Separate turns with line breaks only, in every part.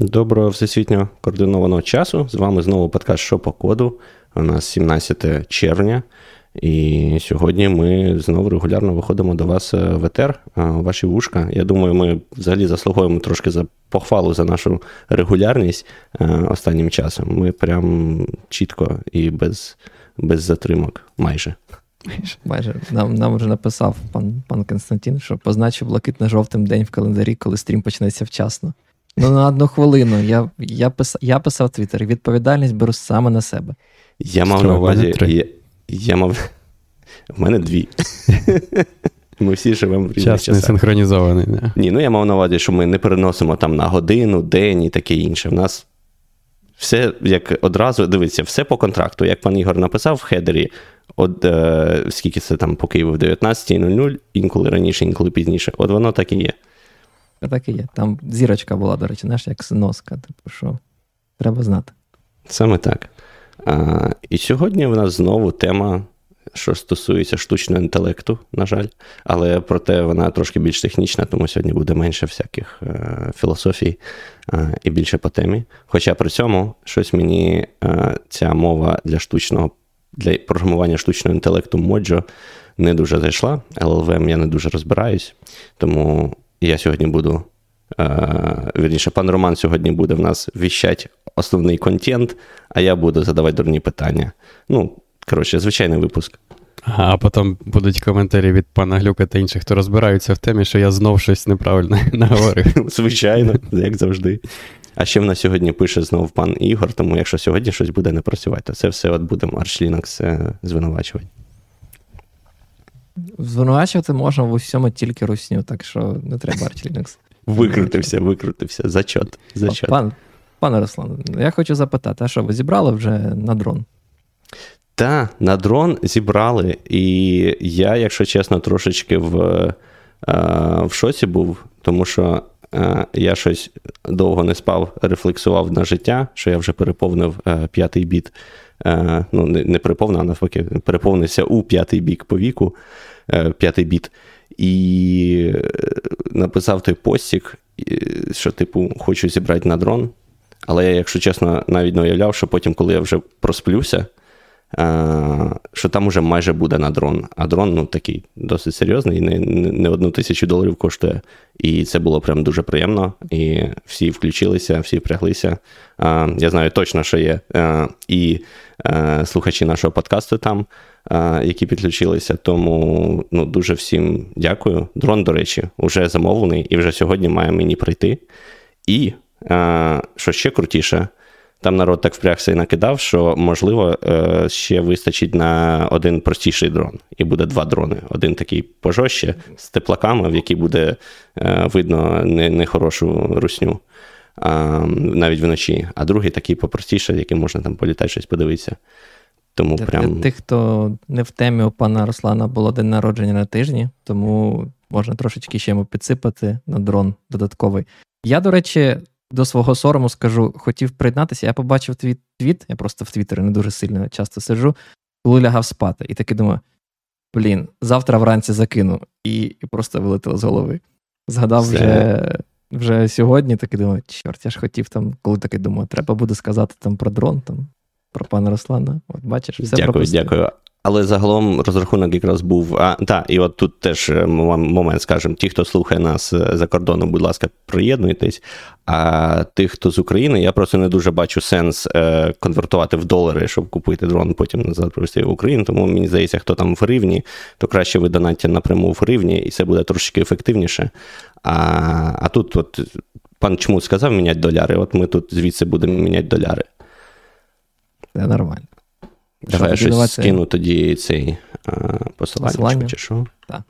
Доброго всесвітньо координованого часу. З вами знову подкаст «Що по коду. У нас 17 червня. І сьогодні ми знову регулярно виходимо до вас е, в етер, ваші вушка. Я думаю, ми взагалі заслуговуємо трошки за похвалу за нашу регулярність е, останнім часом. Ми прям чітко і без без затримок майже.
Майже нам нам вже написав пан пан Константин, що позначив блакитно-жовтим день в календарі, коли стрім почнеться вчасно. Ну, на одну хвилину. Я я, писав я писав в Твіттері, відповідальність беру саме на себе.
Я мав на увазі. Я, я мав. В мене дві. Ми всі живемо в різних
Час не синхронізований. Не?
Ні, ну я мав на увазі, що ми не переносимо там на годину, день і таке інше. В нас все як одразу дивіться, все по контракту. Як пан Ігор написав в хедері, от е, скільки це там по Києву в 19.00, інколи раніше, інколи пізніше. От воно так і є.
Так і є. Там зірочка була, до речі, знаєш, як синоска. Типу, що треба знати.
Саме так. А, І сьогодні в нас знову тема, що стосується штучного інтелекту, на жаль, але проте вона трошки більш технічна, тому сьогодні буде менше всяких е, філософій е, і більше по темі. Хоча при цьому щось мені е, ця мова для штучного для програмування штучного інтелекту Моджо не дуже зайшла. LLVM я не дуже розбираюсь, тому я сьогодні буду. Е, вірніше, пан Роман сьогодні буде в нас віщать основний контент, а я буду задавати дурні питання. Ну, коротше, звичайний випуск.
А потім будуть коментарі від пана Глюка та інших, хто розбираються в темі, що я знов щось неправильно наговорив.
Звичайно, як завжди. А ще в нас сьогодні пише знов пан Ігор, тому якщо сьогодні щось буде не працювати, то це все от будемо Arch Linux е, звинувачувати.
Звинувачувати можна в усьому тільки русню, так що не треба Arch Linux.
Викрутився, викрутився. Зачот. зачот.
Пан, Пане Руслан, я хочу запитати, а що ви зібрали вже на дрон?
Так, на дрон зібрали. І я, якщо чесно, трошечки в е, в шоці був, тому що е, я щось довго не спав, рефлексував на життя, що я вже переповнив е, п'ятий біт. Ну, не переповнив, а навпаки, переповнився у п'ятий бік по віку, п'ятий біт. І написав той постік, що, типу, хочу зібрати на дрон. Але я, якщо чесно, навіть не уявляв, що потім, коли я вже просплюся, що там уже майже буде на дрон. А дрон ну, такий досить серйозний, не, не одну тисячу доларів коштує. І це було прям дуже приємно. І всі включилися, всі впряглися. Я знаю точно, що є і слухачі нашого подкасту там, які підключилися. Тому ну, дуже всім дякую. Дрон, до речі, вже замовлений і вже сьогодні має мені прийти. І що ще крутіше, там народ так впрягся і накидав, що, можливо, е, ще вистачить на один простіший дрон. І буде два дрони. Один такий пожорстче, з теплаками, в який буде е, видно нехорошу русню навіть вночі, а другий такий попростіший, який можна там політати щось подивитися. Тому
Для
прям...
тих, хто не в темі у пана Руслана було день народження на тижні, тому можна трошечки ще йому підсипати на дрон додатковий. Я, до речі, до свого сорому скажу, хотів приєднатися. Я побачив твій твіт, я просто в Твіттері не дуже сильно часто сиджу, коли лягав спати. І таки думаю: блін, завтра вранці закину. І і просто вилетіло з голови. Згадав Все. вже вже сьогодні, таки думаю, чорт, я ж хотів там, коли таки думаю, треба буде сказати там про дрон, там, про пана Руслана. От бачиш, все
Дякую, пропустив. дякую. Але загалом розрахунок якраз був. А, та, і от тут теж е, момент, скажімо, ті, хто слухає нас е, за кордоном, будь ласка, приєднуйтесь. А тих, хто з України, я просто не дуже бачу сенс е, конвертувати в долари, щоб купити дрон, потім назад привезти в Україну. Тому мені здається, хто там в гривні, то краще ви донатьте напряму в гривні, і це буде трошки ефективніше. А а тут, от пан Чмут сказав міняти доляри, от ми тут звідси будемо міняти доляри.
Це нормально.
Давай я щось скину тоді цей а, посилання, посилання. чи що.
Так.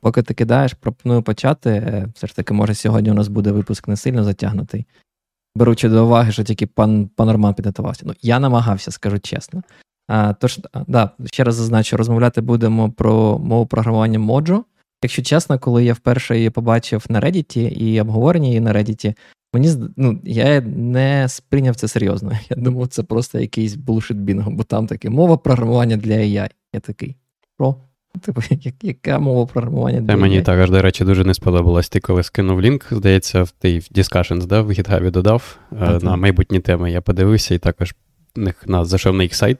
Поки ти кидаєш, пропоную почати. Е, все ж таки, може, сьогодні у нас буде випуск не сильно затягнутий. Беручи до уваги, що тільки пан пан Роман підготувався. Ну, я намагався, скажу чесно. А, Тож, да, ще раз зазначу, розмовляти будемо про мову програмування Mojo. Якщо чесно, коли я вперше її побачив на Reddit і обговорення її на Reddit, Мені ну, я не сприйняв це серйозно. Я думав, це просто якийсь bullshit бінго, бо там таке мова програмування для AI. Я такий. Про, Типу, яка мова програмування?
для Це мені також, до речі, дуже не сподобалось. Ти коли скинув лінк, здається, ти в Discussions, да, в GitHub додав ага. на майбутні теми. Я подивився і також на, зайшов на їх сайт,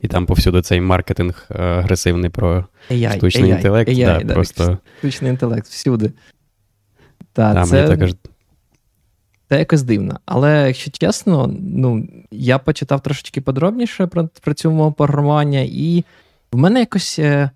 і там повсюди цей маркетинг агресивний про AI, штучний AI, інтелект. AI, да, просто...
Штучний інтелект всюди. Та, да, це... мені також це якось дивно. Але якщо чесно, ну я почитав трошечки подробніше про про цю мову програмування, і в мене якось. Е,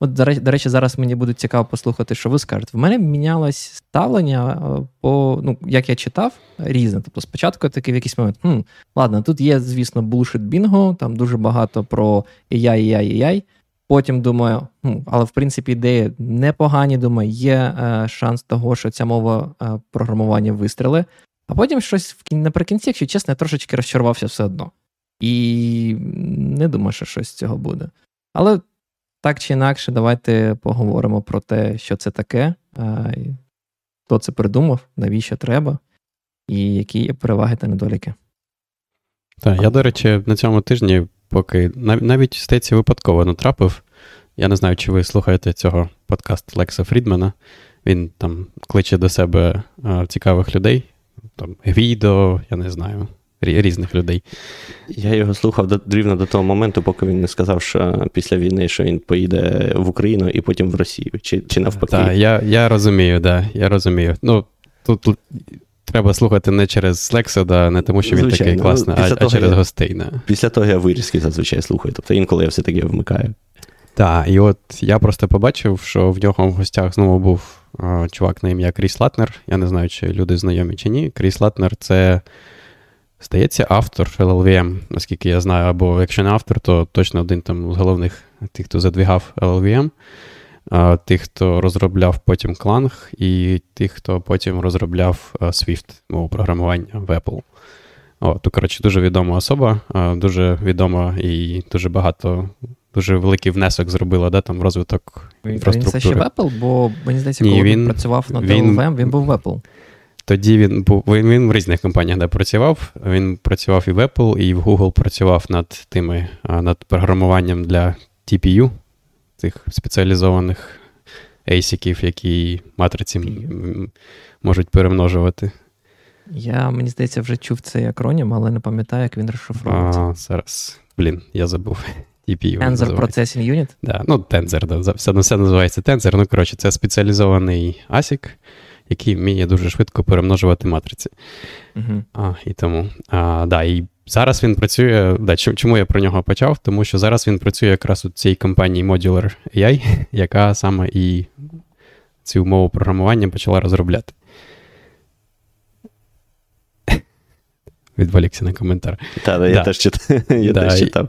от, до речі, зараз мені буде цікаво послухати, що ви скажете. В мене мінялось ставлення е, по, ну, як я читав, різне. Тобто, спочатку такий в якийсь момент, хм, ладно, тут є, звісно, bullshit bingo, там дуже багато про AI. Потім думаю, ну, але в принципі ідеї непогані. Думаю, є е, шанс того, що ця мова е, програмування вистріли. А потім щось наприкінці, якщо чесно, я трошечки розчарувався все одно. І не думаю, що щось з цього буде. Але так чи інакше, давайте поговоримо про те, що це таке, хто це придумав, навіщо треба, і які є переваги та недоліки.
Так, я, до речі, на цьому тижні, поки навіть стається випадково натрапив. Я не знаю, чи ви слухаєте цього подкаст Лекса Фрідмена. Він там кличе до себе цікавих людей, там відео, я не знаю, різних людей.
Я його слухав до, рівно до того моменту, поки він не сказав, що після війни що він поїде в Україну і потім в Росію, чи чи навпаки.
Так, я я розумію, да, я розумію. Ну, тут, треба слухати не через Лексода, не тому, що він Звичайно. такий ну, класний, а, а через я, гостей.
Після того я вирізки зазвичай слухаю. Тобто інколи я все-таки вмикаю.
Так, і от я просто побачив, що в нього в гостях знову був чувак на ім'я Кріс Латнер. Я не знаю, чи люди знайомі чи ні. Кріс Латнер це, здається, автор LLVM, наскільки я знаю, або якщо не автор, то точно один там з головних тих, хто задвігав LLVM, тих, хто розробляв потім Clang, і тих, хто потім розробляв Swift, мову програмування в Apple. О, то, коротше, дуже відома особа, дуже відома і дуже багато дуже великий внесок зробила да, там, в розвиток інфраструктури. Він це ще
в Apple, бо мені здається, коли Ні, він, він працював над LLVM, він був в Apple.
Тоді він був він, він в різних компаніях де працював. Він працював і в Apple, і в Google працював над тими, над програмуванням для TPU, цих спеціалізованих ASIC, які матриці можуть перемножувати.
Я, мені здається, вже чув цей акронім, але не пам'ятаю, як він розшифровується.
А, Зараз, блін, я забув.
TPU. Tensor Processing Unit?
Да, ну, Tensor, да, все, все називається Tensor. Ну, коротше, це спеціалізований ASIC, який вміє дуже швидко перемножувати матриці. Uh-huh. А, І тому, а, да, і зараз він працює. Да, Чому я про нього почав? Тому що зараз він працює якраз у цій компанії Modular AI, яка саме і цю мову програмування почала розробляти. Відволікся на коментар.
Так, да, я теж читав. Я да, теж читав.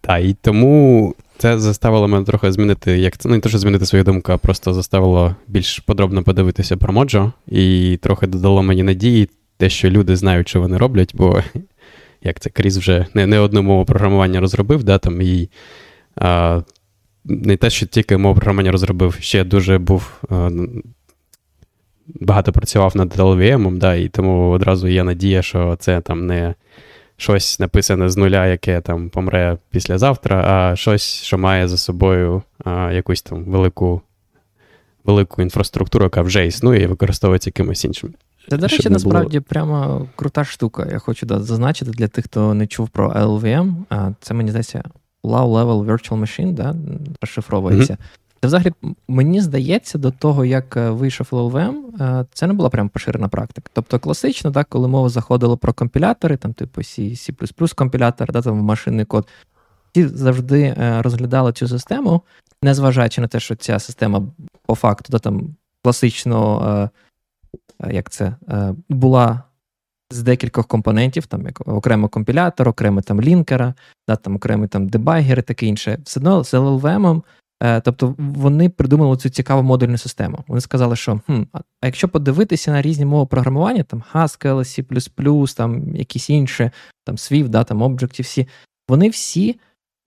Так, і тому це заставило мене трохи змінити, як ну не те, що змінити свою думку, а просто заставило більш подробно подивитися про Моджо, і трохи додало мені надії, те, що люди знають, що вони роблять, бо як це Кріс вже не не одну мову програмування розробив, да, там і а, не те, що тільки мову програмування розробив, ще дуже був. А, багато працював над LVM, да, і тому одразу є надія, що це там не щось написане з нуля, яке там помре післязавтра, а щось, що має за собою а, якусь там велику велику інфраструктуру, яка вже існує і використовується якимось іншим.
Це, до речі, насправді було... прямо крута штука. Я хочу да, зазначити для тих, хто не чув про LVM. А Це мені здається Low-Level Virtual Machine, да, розшифровується. Mm-hmm. Це взагалі, мені здається, до того, як е, вийшов LLVM, е, це не була прям поширена практика. Тобто, класично, так, коли мова заходила про компілятори, там, типу C, C компілятор, да, там машинний код, всі завжди е, розглядали цю систему, незважаючи на те, що ця система по факту да, там, класично як це, була з декількох компонентів, там як окремо компілятор, окремо там лінкера, да, там окремий там дебагер і таке інше. Все одно з LLVM тобто вони придумали цю цікаву модульну систему. Вони сказали, що хм, а якщо подивитися на різні мови програмування, там Haskell, C++, там якісь інші, там Swift, да, там Objective-C, вони всі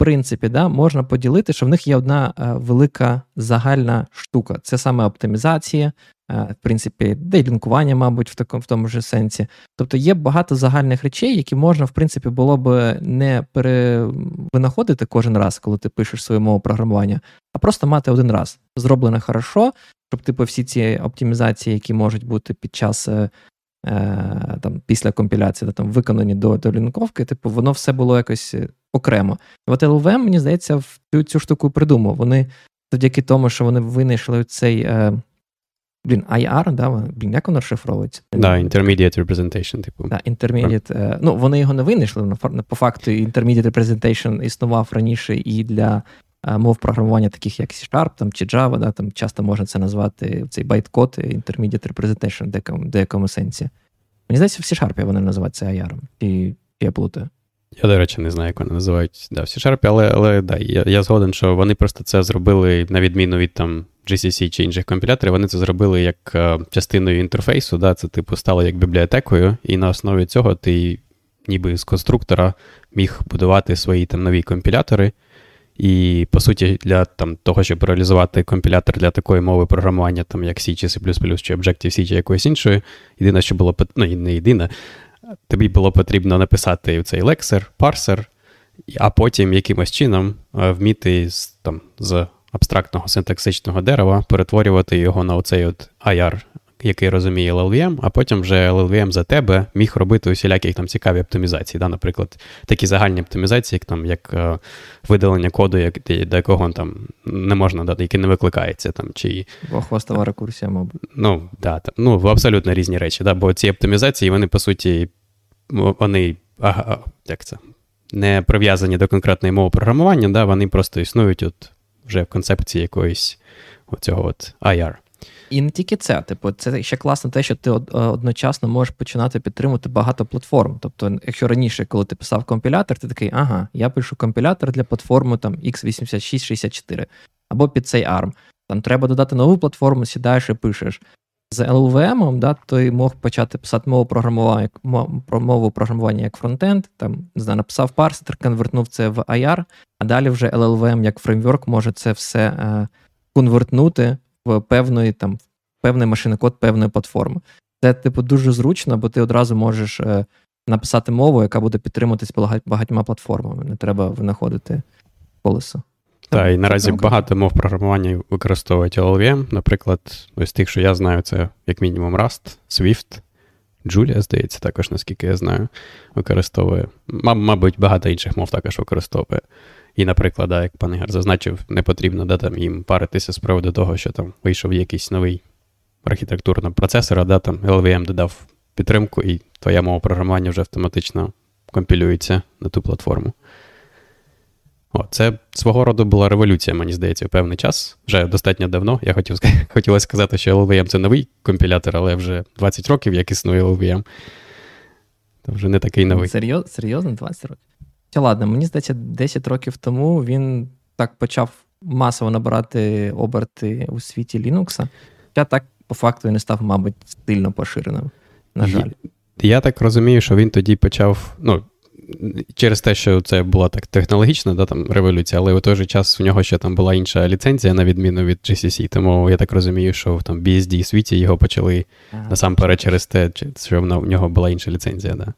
в принципі, да, можна поділити, що в них є одна е, велика загальна штука. Це саме оптимізація, е, в принципі, дейлінкування, мабуть, в такому в тому ж сенсі. Тобто є багато загальних речей, які можна, в принципі, було б не перевинаходити кожен раз, коли ти пишеш свою мову програмування, а просто мати один раз. Зроблено хорошо, щоб типу всі ці оптимізації, які можуть бути під час. Е, там Після компіляції, там виконані до до лінковки, типу, воно все було якось окремо. От LLVM, мені здається, цю, цю штуку придумав. Вони завдяки тому, що вони винайшли цей. Е, Блін, IR, да, блін, як воно розшифровується?
Да, Intermediate Representation, типу.
Да, Intermediate, е, ну, вони його не винайшли, по факту Intermediate Representation існував раніше і для е, мов програмування, таких як C-Sharp там, чи Java, да, там часто можна це назвати цей байткод Intermediate Representation в деякому, деякому сенсі. Мені здається, в C-Sharp вони називають це IR, і я плутаю.
Я, до речі, не знаю, як вони називають да, в C-Sharp, але але да, я я згоден, що вони просто це зробили, на відміну від там GCC чи інших компіляторів, вони це зробили як е, частиною інтерфейсу. Да, Це типу стало як бібліотекою, і на основі цього ти ніби з конструктора міг будувати свої там нові компілятори. І, по суті, для там, того, щоб реалізувати компілятор для такої мови програмування, там, як C чи C++, чи Objective-C, чи якоїсь іншої, єдине, що було ну, не єдине, тобі було потрібно написати цей лексер, парсер, а потім якимось чином е, вміти з там, з абстрактного синтаксичного дерева перетворювати його на оцей от IR, який розуміє LLVM, а потім вже LLVM за тебе міг робити усілякі там цікаві оптимізації. Да? Наприклад, такі загальні оптимізації, як там як е, видалення коду, як, до якого там не можна дати, який не викликається. там, чи...
Бо хвостова рекурсія, мабуть.
Ну, да, там, ну, абсолютно різні речі. Да? Бо ці оптимізації, вони, по суті, вони ага, як це, не прив'язані до конкретної мови програмування, да? вони просто існують от вже в концепції якоїсь оцього от IR.
І не тільки це, типу, це ще класно те, що ти одночасно можеш починати підтримувати багато платформ. Тобто, якщо раніше, коли ти писав компілятор, ти такий, ага, я пишу компілятор для платформи там x86-64 або під цей ARM. Там треба додати нову платформу, сідаєш і пишеш. З LLVM, да, ти мог почати писати мову програмування мову програмування як фронтенд, там не знаю, написав парсер, конвертнув це в IR, а далі вже LLVM як фреймворк може це все е, конвертнути в певної там певний машинокод певної платформи. Це, типу, дуже зручно, бо ти одразу можеш е, написати мову, яка буде підтримуватись багатьма платформами. Не треба винаходити колесо.
Так, і наразі багато мов програмування використовують LLVM. Наприклад, ось тих, що я знаю, це як мінімум Rust, Swift, Julia, здається, також, наскільки я знаю, використовує. Мабуть, багато інших мов також використовує. І, наприклад, да, як пан Ігор зазначив, не потрібно да, там, їм паритися з приводу того, що там вийшов якийсь новий архітектурний процесор, а да, там LVM додав підтримку, і твоя мова програмування вже автоматично компілюється на ту платформу. О, Це свого роду була революція, мені здається, в певний час. Вже достатньо давно. Я хотів хотілося сказати, що LLVM це новий компілятор, але вже 20 років, як існує LLVM. Це вже не такий новий.
Серйоз, серйозно, 20 років? Хоча ладно, мені здається, 10 років тому він так почав масово набирати оберти у світі Linux. Хоча так, по факту, і не став, мабуть, сильно поширеним. На жаль.
Я так розумію, що він тоді почав. ну, Через те, що це була так технологічна да, там, революція, але у той же час у нього ще там була інша ліцензія, на відміну від GCC. Тому я так розумію, що в там BSD світі його почали ага, насамперед через те, що в нього була інша ліцензія. Да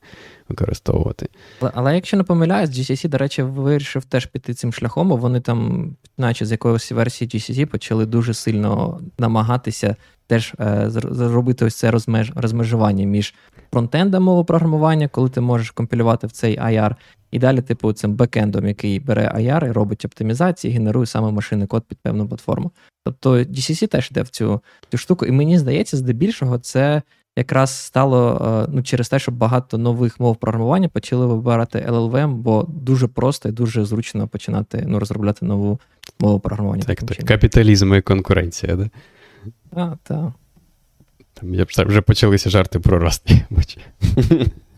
використовувати.
Але, але якщо не помиляюсь, GCC, до речі, вирішив теж піти цим шляхом, бо вони там, наче з якоїсь версії GCC, почали дуже сильно намагатися теж е, зробити ось це розмеж, розмежування між фронтендом мови програмування, коли ти можеш компілювати в цей IR, і далі, типу, цим бекендом, який бере IR і робить оптимізації, генерує саме машинний код під певну платформу. Тобто GCC теж йде в цю, цю штуку, і мені здається, здебільшого, це якраз стало е, ну, через те, що багато нових мов програмування почали вибирати LLVM, бо дуже просто і дуже зручно починати ну, розробляти нову мову програмування.
Так, так, капіталізм і конкуренція, да?
Так, так.
Там вже почалися жарти про Rust.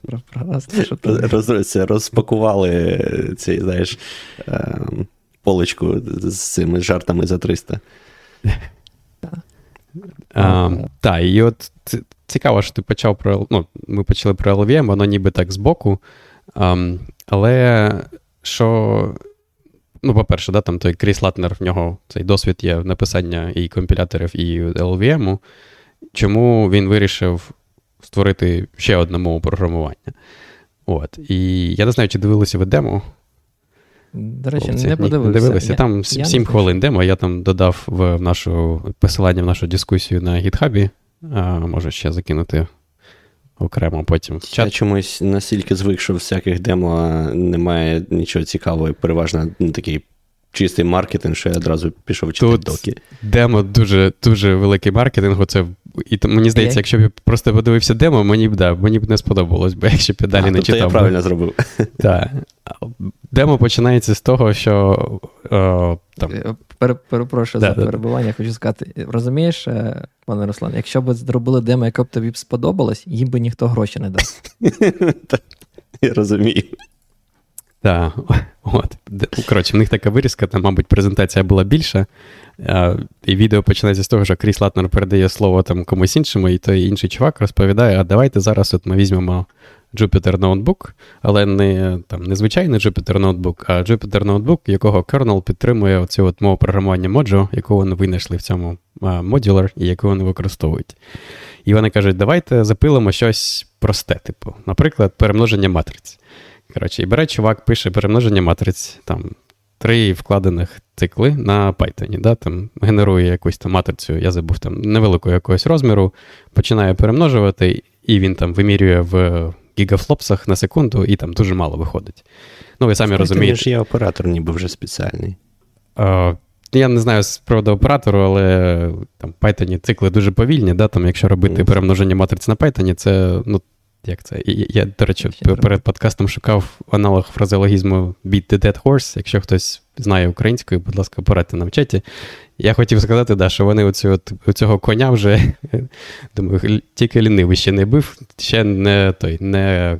Про, про Rust,
Роз, розпакували цей, знаєш, ем, поличку з цими жартами за 300.
Так, і от цікаво, що ти почав про. Ну, ми почали про LVM, воно ніби так збоку. Um, але що ну, по-перше, да, там той Кріс Латнер, в нього цей досвід є написання і компіляторів, і LVM. Чому він вирішив створити ще одну мову програмування? От. І я не знаю, чи дивилися ви демо.
До речі, Хлопці, не подивився. Не
дивилися. Я, там 7 хвилин демо, я там додав в нашу посилання в нашу дискусію на гітхабі. Може ще закинути окремо потім.
Я чомусь настільки звик, що всяких демо немає нічого цікавого, переважно такий чистий маркетинг, що я одразу пішов читати доки.
Демо дуже дуже великий маркетинг. Оце, і мені здається, якщо б я просто подивився демо, мені б да, мені б не сподобалось, бо якщо б я далі а, не читав.
я правильно зробив.
Так. Демо починається з того, що. О, там...
Пер, перепрошую да, за да, перебування, хочу сказати. Розумієш, е, пане Руслан, якщо б зробили демо, яке б тобі сподобалось, їм би ніхто гроші не дав.
Я розумію.
Так, от. Коротше, в них така вирізка, там, мабуть, презентація була більша. І відео починається з того, що Кріс Латнер передає слово там комусь іншому, і той інший чувак розповідає: а давайте зараз от ми візьмемо Jupyter Notebook, але не там, не звичайний Jupyter Notebook, а Jupyter Notebook, якого kernel підтримує оцю от мову програмування Mojo, яку вони винайшли в цьому Modular і яку вони використовують. І вони кажуть, давайте запилимо щось просте, типу, наприклад, перемноження матриць. Коротше, і бере чувак, пише перемноження матриць, там три вкладених цикли на Python. Да? Там Генерує якусь там матрицю, я забув там невеликого якогось розміру, починає перемножувати, і він там вимірює в гігафлопсах на секунду, і там дуже мало виходить. Ну, ви самі Слухайте, розумієте.
ж є оператор, ніби вже спеціальний.
А, я не знаю з приводу оператору, але там Python цикли дуже повільні. Да? Там, Якщо робити mm. перемноження матриць на Python, це ну, як це? Я, я, до речі, перед подкастом шукав аналог фразеологізму beat the dead horse. Якщо хтось знає українською, будь ласка, порадьте нам в чаті. Я хотів сказати, да, що вони оцю, цього коня вже думаю, тільки лінивий ще не бив, ще не той, не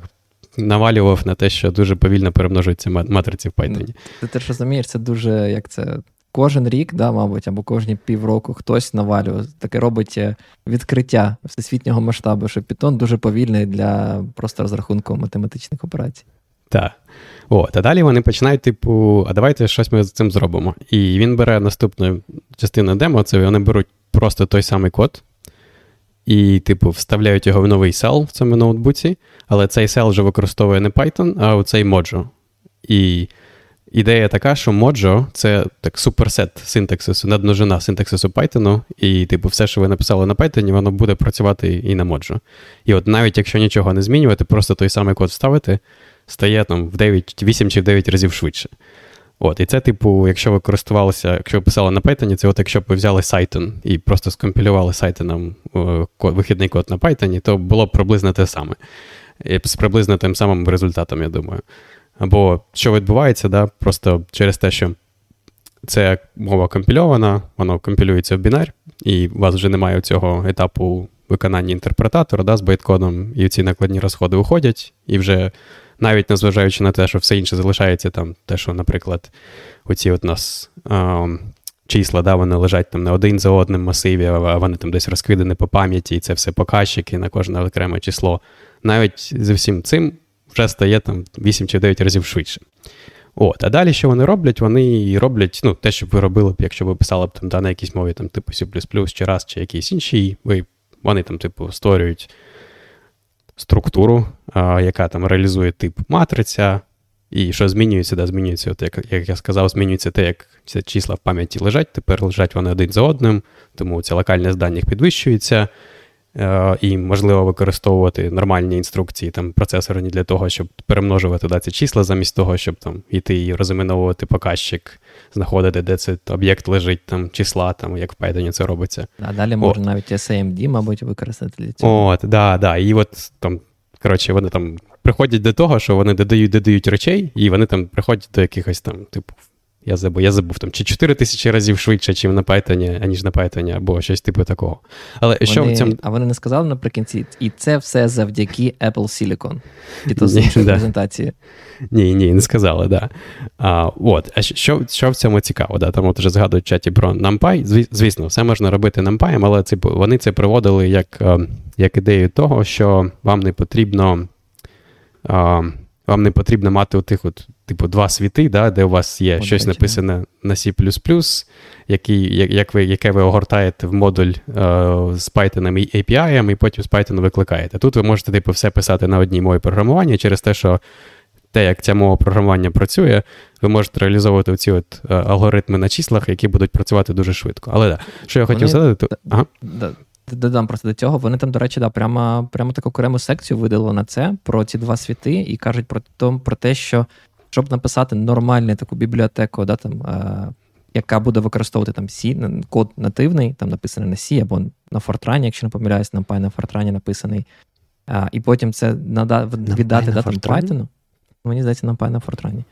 навалював на те, що дуже повільно перемножуються матриці в Python.
Ти теж розумієш, це дуже як це кожен рік, да, мабуть, або кожні півроку хтось навалює, таке робить е, відкриття всесвітнього масштабу, що Python дуже повільний для просто розрахунку математичних операцій.
Так. От, а далі вони починають, типу, а давайте щось ми з цим зробимо. І він бере наступну частину демо, це вони беруть просто той самий код. І, типу, вставляють його в новий сел в цьому ноутбуці, але цей сел вже використовує не Python, а цей Mojo. І Ідея така, що Mojo — це так суперсет синтаксису, надмножина синтаксису Python, і, типу, все, що ви написали на Python, воно буде працювати і на Mojo. І от навіть якщо нічого не змінювати, просто той самий код вставити, стає там в 9, 8 чи в 9 разів швидше. От, І це, типу, якщо ви користувалися, якщо ви писали на Python, це от якщо б ви взяли Cython і просто скомпілювали Cython вихідний код на Python, то було б приблизно те саме. І з приблизно тим самим результатом, я думаю. Або що відбувається, да, просто через те, що це мова компільована, воно компілюється в бінар, і у вас вже немає цього етапу виконання інтерпретатора да, з байткодом, і ці накладні розходи уходять, і вже навіть незважаючи на те, що все інше залишається там, те, що, наприклад, оці от нас а, числа, да, вони лежать там не один за одним масиві, а вони там десь розкидані по пам'яті, і це все показчики на кожне окреме число. Навіть з всім цим вже стає там 8 чи 9 разів швидше. От, А далі, що вони роблять? Вони роблять ну, те, що ви робили б, якщо ви писали б там, да, на якійсь мові, там, типу C, чи Rust, чи якийсь інший, ви, вони там, типу, створюють структуру, а, яка там реалізує тип матриця. І що змінюється, да, змінюється, от як як я сказав, змінюється те, як ці числа в пам'яті лежать. Тепер лежать вони один за одним, тому ця локальність даних підвищується. Е, і можливо використовувати нормальні інструкції там процесорні для того, щоб перемножувати да, ці числа, замість того, щоб там іти і розіменовувати показчик, знаходити, де цей об'єкт лежить, там числа, там як в Python це робиться.
А далі можна О. навіть SAMD, мабуть, використати для цього.
От, да, да. І от там, коротше, вони там приходять до того, що вони додають додають речей, і вони там приходять до якихось там, типу, я забув, я забув там, чи 4 тисячі разів швидше, ніж на Python, аніж на Python, або щось типу такого. Але
вони,
що в цьому...
А вони не сказали наприкінці, і це все завдяки Apple Silicon. І то з іншої да. презентації.
Ні, ні, не сказали, да. А, от, а що що в цьому цікаво? Да? Там от вже згадують в чаті про NumPy. Звісно, все можна робити NumPy, але це, вони це приводили як ем, як ідею того, що вам не потрібно. Вам не потрібно мати отих от типу, два світи, да, де у вас є О, щось речі, написане на C, який, як ви, яке ви огортаєте в модуль е, з Python і API, і потім з Python викликаєте. Тут ви можете типу, все писати на одній мові програмування через те, що те, як ця мова програмування працює, ви можете реалізовувати ці от е, алгоритми на числах, які будуть працювати дуже швидко. Але да, що я хотів сказати, то. Ага.
Додам просто до цього. Вони там, до речі, да, прямо прямо таку окрему секцію видали на це про ці два світи, і кажуть про то, про те, що щоб написати нормальну таку бібліотеку, да, там, е, яка буде використовувати там C, код нативний, там написаний на C або на Fortran, якщо не помиляюсь, на Py на Fortran написаний. А, І потім це нада, віддати да, там, Python. Мені здається, на Py на Fortran.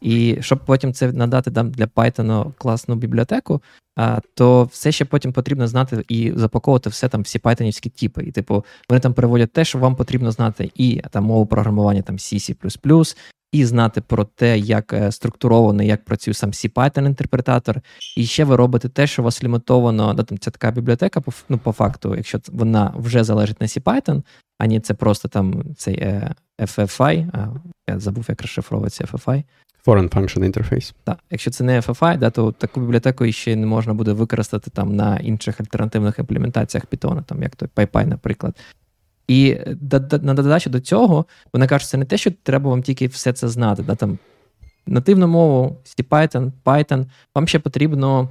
І щоб потім це надати там для Python класну бібліотеку, а, то все ще потім потрібно знати і запаковувати все там всі пайтонівські типи. І, типу, вони там переводять те, що вам потрібно знати, і там мову програмування там C, C++, і знати про те, як е, структурований, як працює сам C-Python інтерпретатор. І ще ви робите те, що у вас лімітовано, да, там ця така бібліотека, ну, по факту, якщо вона вже залежить на C-Python, а не це просто там цей е, FFI, а, я забув, як розшифровується FFI.
Foreign Function Interface.
Так, якщо це не FFI, да, то таку бібліотеку ще не можна буде використати там на інших альтернативних імплементаціях Python, там як той PyPy, наприклад. І на додачу до цього, вони кажуть, це не те, що треба вам тільки все це знати. Да, там, Нативну мову, C-Python, Python, вам ще потрібно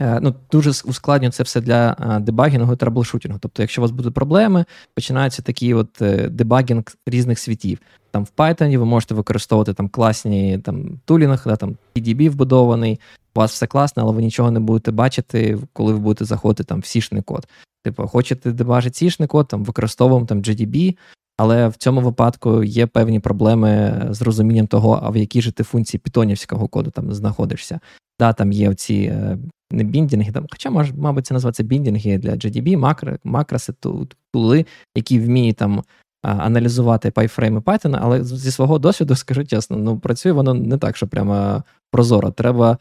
е, ну, дуже ускладнює це все для е, дебагінгу і траблшутінгу. Тобто, якщо у вас будуть проблеми, починаються такі от е, дебагінг різних світів. Там В Python ви можете використовувати там класні там, тулінг, да, там PDB вбудований, у вас все класно, але ви нічого не будете бачити, коли ви будете заходити там в сішний код. Типу, хочете дебажити сішний код, там використовуємо там GDB, але в цьому випадку є певні проблеми з розумінням того, а в якій же ти функції питонівського коду там знаходишся. Да, Там є оці е, не біндінги, там, хоча, може, мабуть, це називається біндінги для GDB, макро, макроси, тули, які вміють там аналізувати пайфрейми Python, але зі свого досвіду, скажу чесно, ну працює воно не так, що прямо прозоро. Треба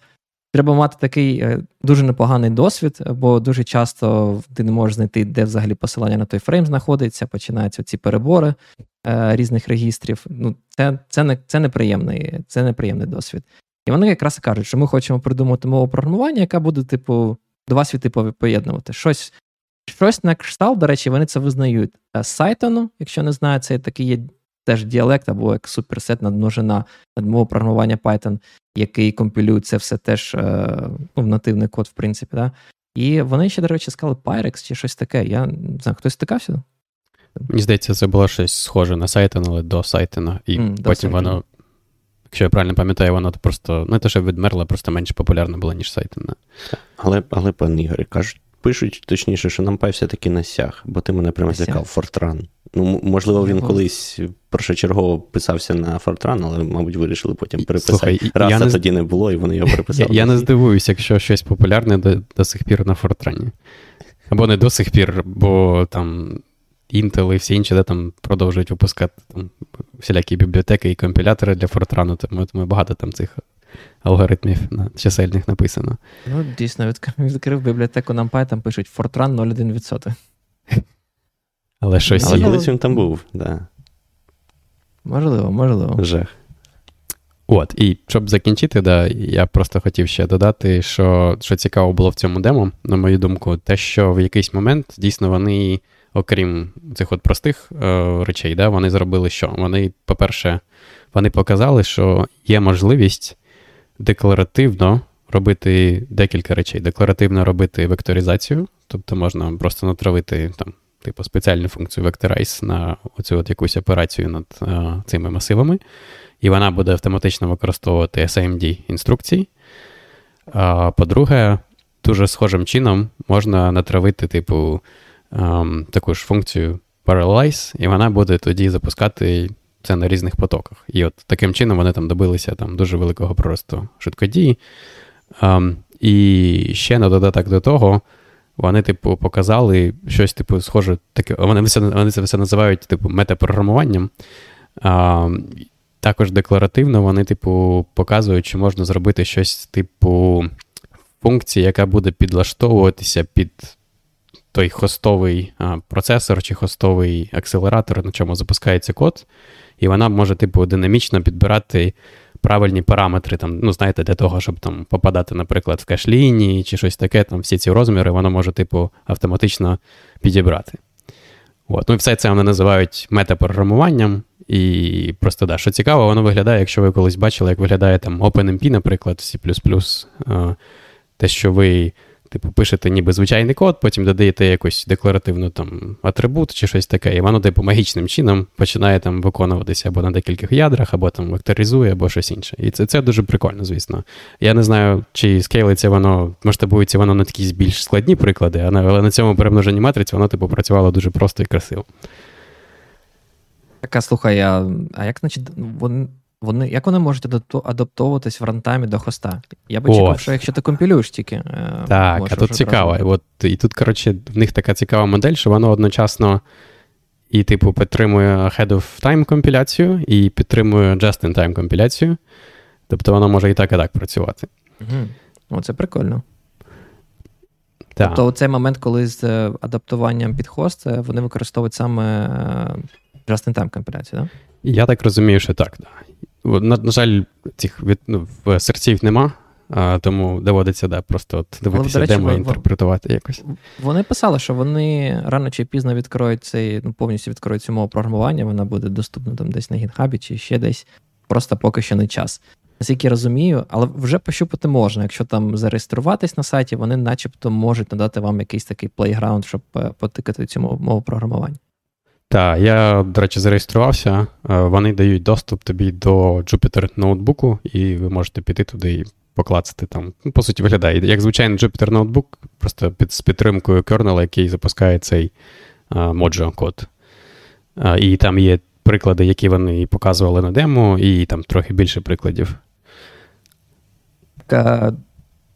Треба мати такий е, дуже непоганий досвід, бо дуже часто ти не можеш знайти, де взагалі посилання на той фрейм знаходиться, починаються ці перебори е, різних регістрів. Ну, Це це, не, це, неприємний це неприємний досвід. І вони якраз кажуть, що ми хочемо придумати мову програмування, яка буде, типу, два світи поєднувати. Щось щось на кшталт, до речі, вони це визнають з Сайтону, якщо не знаю, це такий є теж діалект або як суперсет надмножена над мовою програмування Python, який компілює це все теж е, ну, в нативний код, в принципі. Да? І вони ще, до речі, сказали Pyrex чи щось таке. Я не знаю, хтось стикався?
Мені здається, це було щось схоже на Сайтон, але до Сайтона. І mm, потім воно, якщо я правильно пам'ятаю, воно просто не те, що відмерло, просто менш популярне було, ніж Сайтон.
Але, але пан Ігор, кажуть, пишуть точніше, що нам пай все-таки насяг, бо ти мене прямо злякав Фортран. Ну, можливо, він колись першочергово писався на Фортран, але, мабуть, вирішили потім переписати. Слухай, Раз це не... тоді не було, і вони його переписали.
Я, я не здивуюся, якщо щось популярне до, до сих пір на Фортрані. Або не до сих пір, бо там Intel і всі інші де там продовжують випускати там, всілякі бібліотеки і компілятори для Фортрану, тому, тому багато там цих алгоритмів на чисельних написано.
Ну, дійсно, відкрив бібліотеку NumPy, там пишуть Fortran 0,1%.
Але щось
Але колись він там був, так. Да.
Можливо, можливо.
Жах.
От, і щоб закінчити, да, я просто хотів ще додати, що що цікаво було в цьому демо, на мою думку, те, що в якийсь момент дійсно вони, окрім цих от простих е, речей, да, вони зробили що? Вони, по-перше, вони показали, що є можливість декларативно робити декілька речей. Декларативно робити векторизацію, тобто можна просто натравити там типу спеціальну функцію Vectorize на оцю от якусь операцію над а, е, цими масивами, і вона буде автоматично використовувати SIMD інструкції. А, По-друге, дуже схожим чином можна натравити, типу, а, ем, таку ж функцію Parallelize, і вона буде тоді запускати це на різних потоках. І от таким чином вони там добилися там дуже великого просту швидкодії. Ем, і ще на додаток до того. Вони, типу, показали щось, типу, схоже, таке. Вони це, вони все називають, типу, метапрограмуванням. А, Також декларативно вони, типу, показують, що можна зробити щось, типу, функції, яка буде підлаштовуватися під той хостовий а, процесор чи хостовий акселератор, на чому запускається код. І вона може, типу, динамічно підбирати правильні параметри, там, ну, знаєте, для того, щоб там попадати, наприклад, в кеш-лінії чи щось таке, там всі ці розміри, воно може, типу, автоматично підібрати. От. Ну і все це вони називають метапрограмуванням. І просто да, що цікаво, воно виглядає, якщо ви колись бачили, як виглядає там OpenMP, наприклад, C, те, що ви Типу, пишете ніби звичайний код, потім додаєте якусь декларативну там атрибут чи щось таке, і воно, типу, магічним чином починає там виконуватися або на декількох ядрах, або там векторизує, або щось інше. І це це дуже прикольно, звісно. Я не знаю, чи скейлиться воно, масштабується воно на такі більш складні приклади, але на цьому перемноженні матриці воно, типу, працювало дуже просто і красиво.
Так, а слухай, а, а як значить, вони, вони, Як вони можуть адаптовуватись в рантаймі до хоста? Я би чекав, що якщо ти компілюєш тільки. Е,
так, а тут цікаво. От, І тут, коротше, в них така цікава модель, що воно одночасно і, типу, підтримує ahead of time компіляцію, і підтримує just-in-time компіляцію. Тобто воно може і так, і так працювати.
Угу. О, це прикольно. Так. Тобто, у цей момент, коли з е, адаптуванням під хост, е, вони використовують саме just-in-time компіляцію, так?
Я так розумію, що так. На, на жаль, цих від, ну, серців нема, а, тому доводиться да, просто от дивитися речі, демо і інтерпретувати якось.
Вони писали, що вони рано чи пізно відкроють цей, ну, повністю відкроють цю мову програмування, вона буде доступна там десь на гітхабі чи ще десь. Просто поки що не час. Наскільки я розумію, але вже пощупати можна. Якщо там зареєструватись на сайті, вони начебто можуть надати вам якийсь такий плейграунд, щоб е, потикати цю мову програмування.
Так, я, до речі, зареєструвався. Е, вони дають доступ тобі до Jupyter ноутбуку, і ви можете піти туди і поклацати там. Ну, По суті, виглядає. Як звичайний Jupyter ноутбук, просто під з підтримкою кернела, який запускає цей Mojo код. І там є приклади, які вони показували на демо, і там трохи більше прикладів.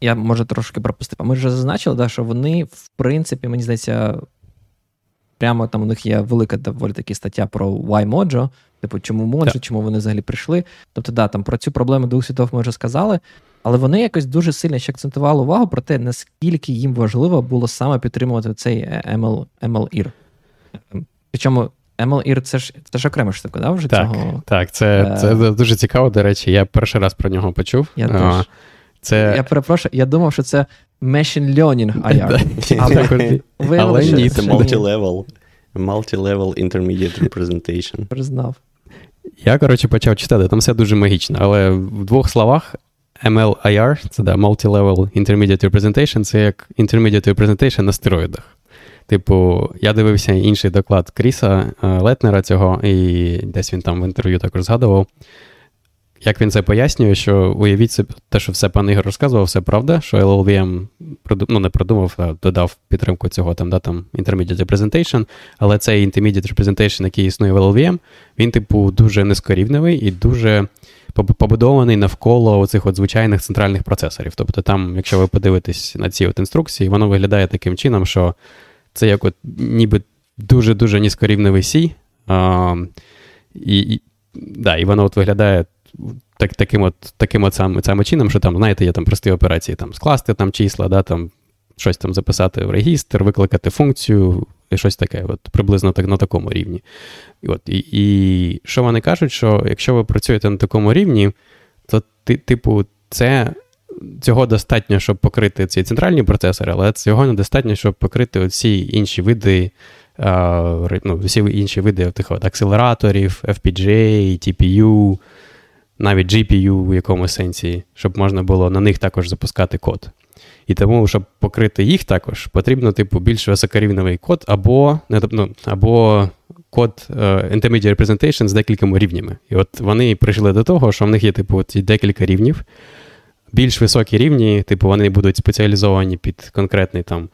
Я може трошки пропустив. Ми вже зазначили, да, що вони, в принципі, мені здається, прямо там у них є велика доволі таки стаття про Y-Mojo, типу, чому Mojo, чому вони взагалі прийшли. Тобто, да, там про цю проблему двох світов ми вже сказали, але вони якось дуже сильно ще акцентували увагу про те, наскільки їм важливо було саме підтримувати цей ML, ML-IR. Причому ML-IR це ж це ж окрема штука, да, вже
так,
цього?
Так, це це дуже цікаво, до речі. Я перший раз про нього почув.
Я теж. Це... Я перепрошую, я думав, що це machine learning IR.
Але ні, це multi-level. Multi-level intermediate representation.
Признав.
Я, коротше, почав читати, там все дуже магічно, але в двох словах MLIR, це да, Multi-Level Intermediate Representation, це як Intermediate Representation на стероїдах. Типу, я дивився інший доклад Кріса е, Летнера цього, і десь він там в інтерв'ю також згадував. Як він це пояснює, що уявіть собі, те, що все пан Ігор розказував, все правда, що LLVM ну, не продумав, а додав підтримку цього там, да, там Intermediate Representation, але цей Intermediate Representation, який існує в LLVM, він, типу, дуже низькорівневий і дуже побудований навколо оцих от звичайних центральних процесорів. Тобто, там, якщо ви подивитесь на ці от інструкції, воно виглядає таким чином, що це як от ніби дуже-дуже низькорівневий C. А, і, і, да, і воно от виглядає так, таким от таким от саме, саме чином, що там, знаєте, є там прості операції, там скласти там числа, да, там щось там записати в регістр, викликати функцію і щось таке, от приблизно так на такому рівні. І от, і, і що вони кажуть, що якщо ви працюєте на такому рівні, то типу, це. Цього достатньо, щоб покрити ці центральні процесори, але цього недостатньо, щоб покрити всі інші види, ну, всі інші види тих от акселераторів, FPGA, TPU, навіть GPU в якомусь сенсі, щоб можна було на них також запускати код. І тому, щоб покрити їх також, потрібно, типу, більш високорівневий код, або ну, або код uh, Intermediate Representation з декількома рівнями. І от вони прийшли до того, що в них є, типу, ці декілька рівнів. Більш високі рівні, типу, вони будуть спеціалізовані під конкретний там.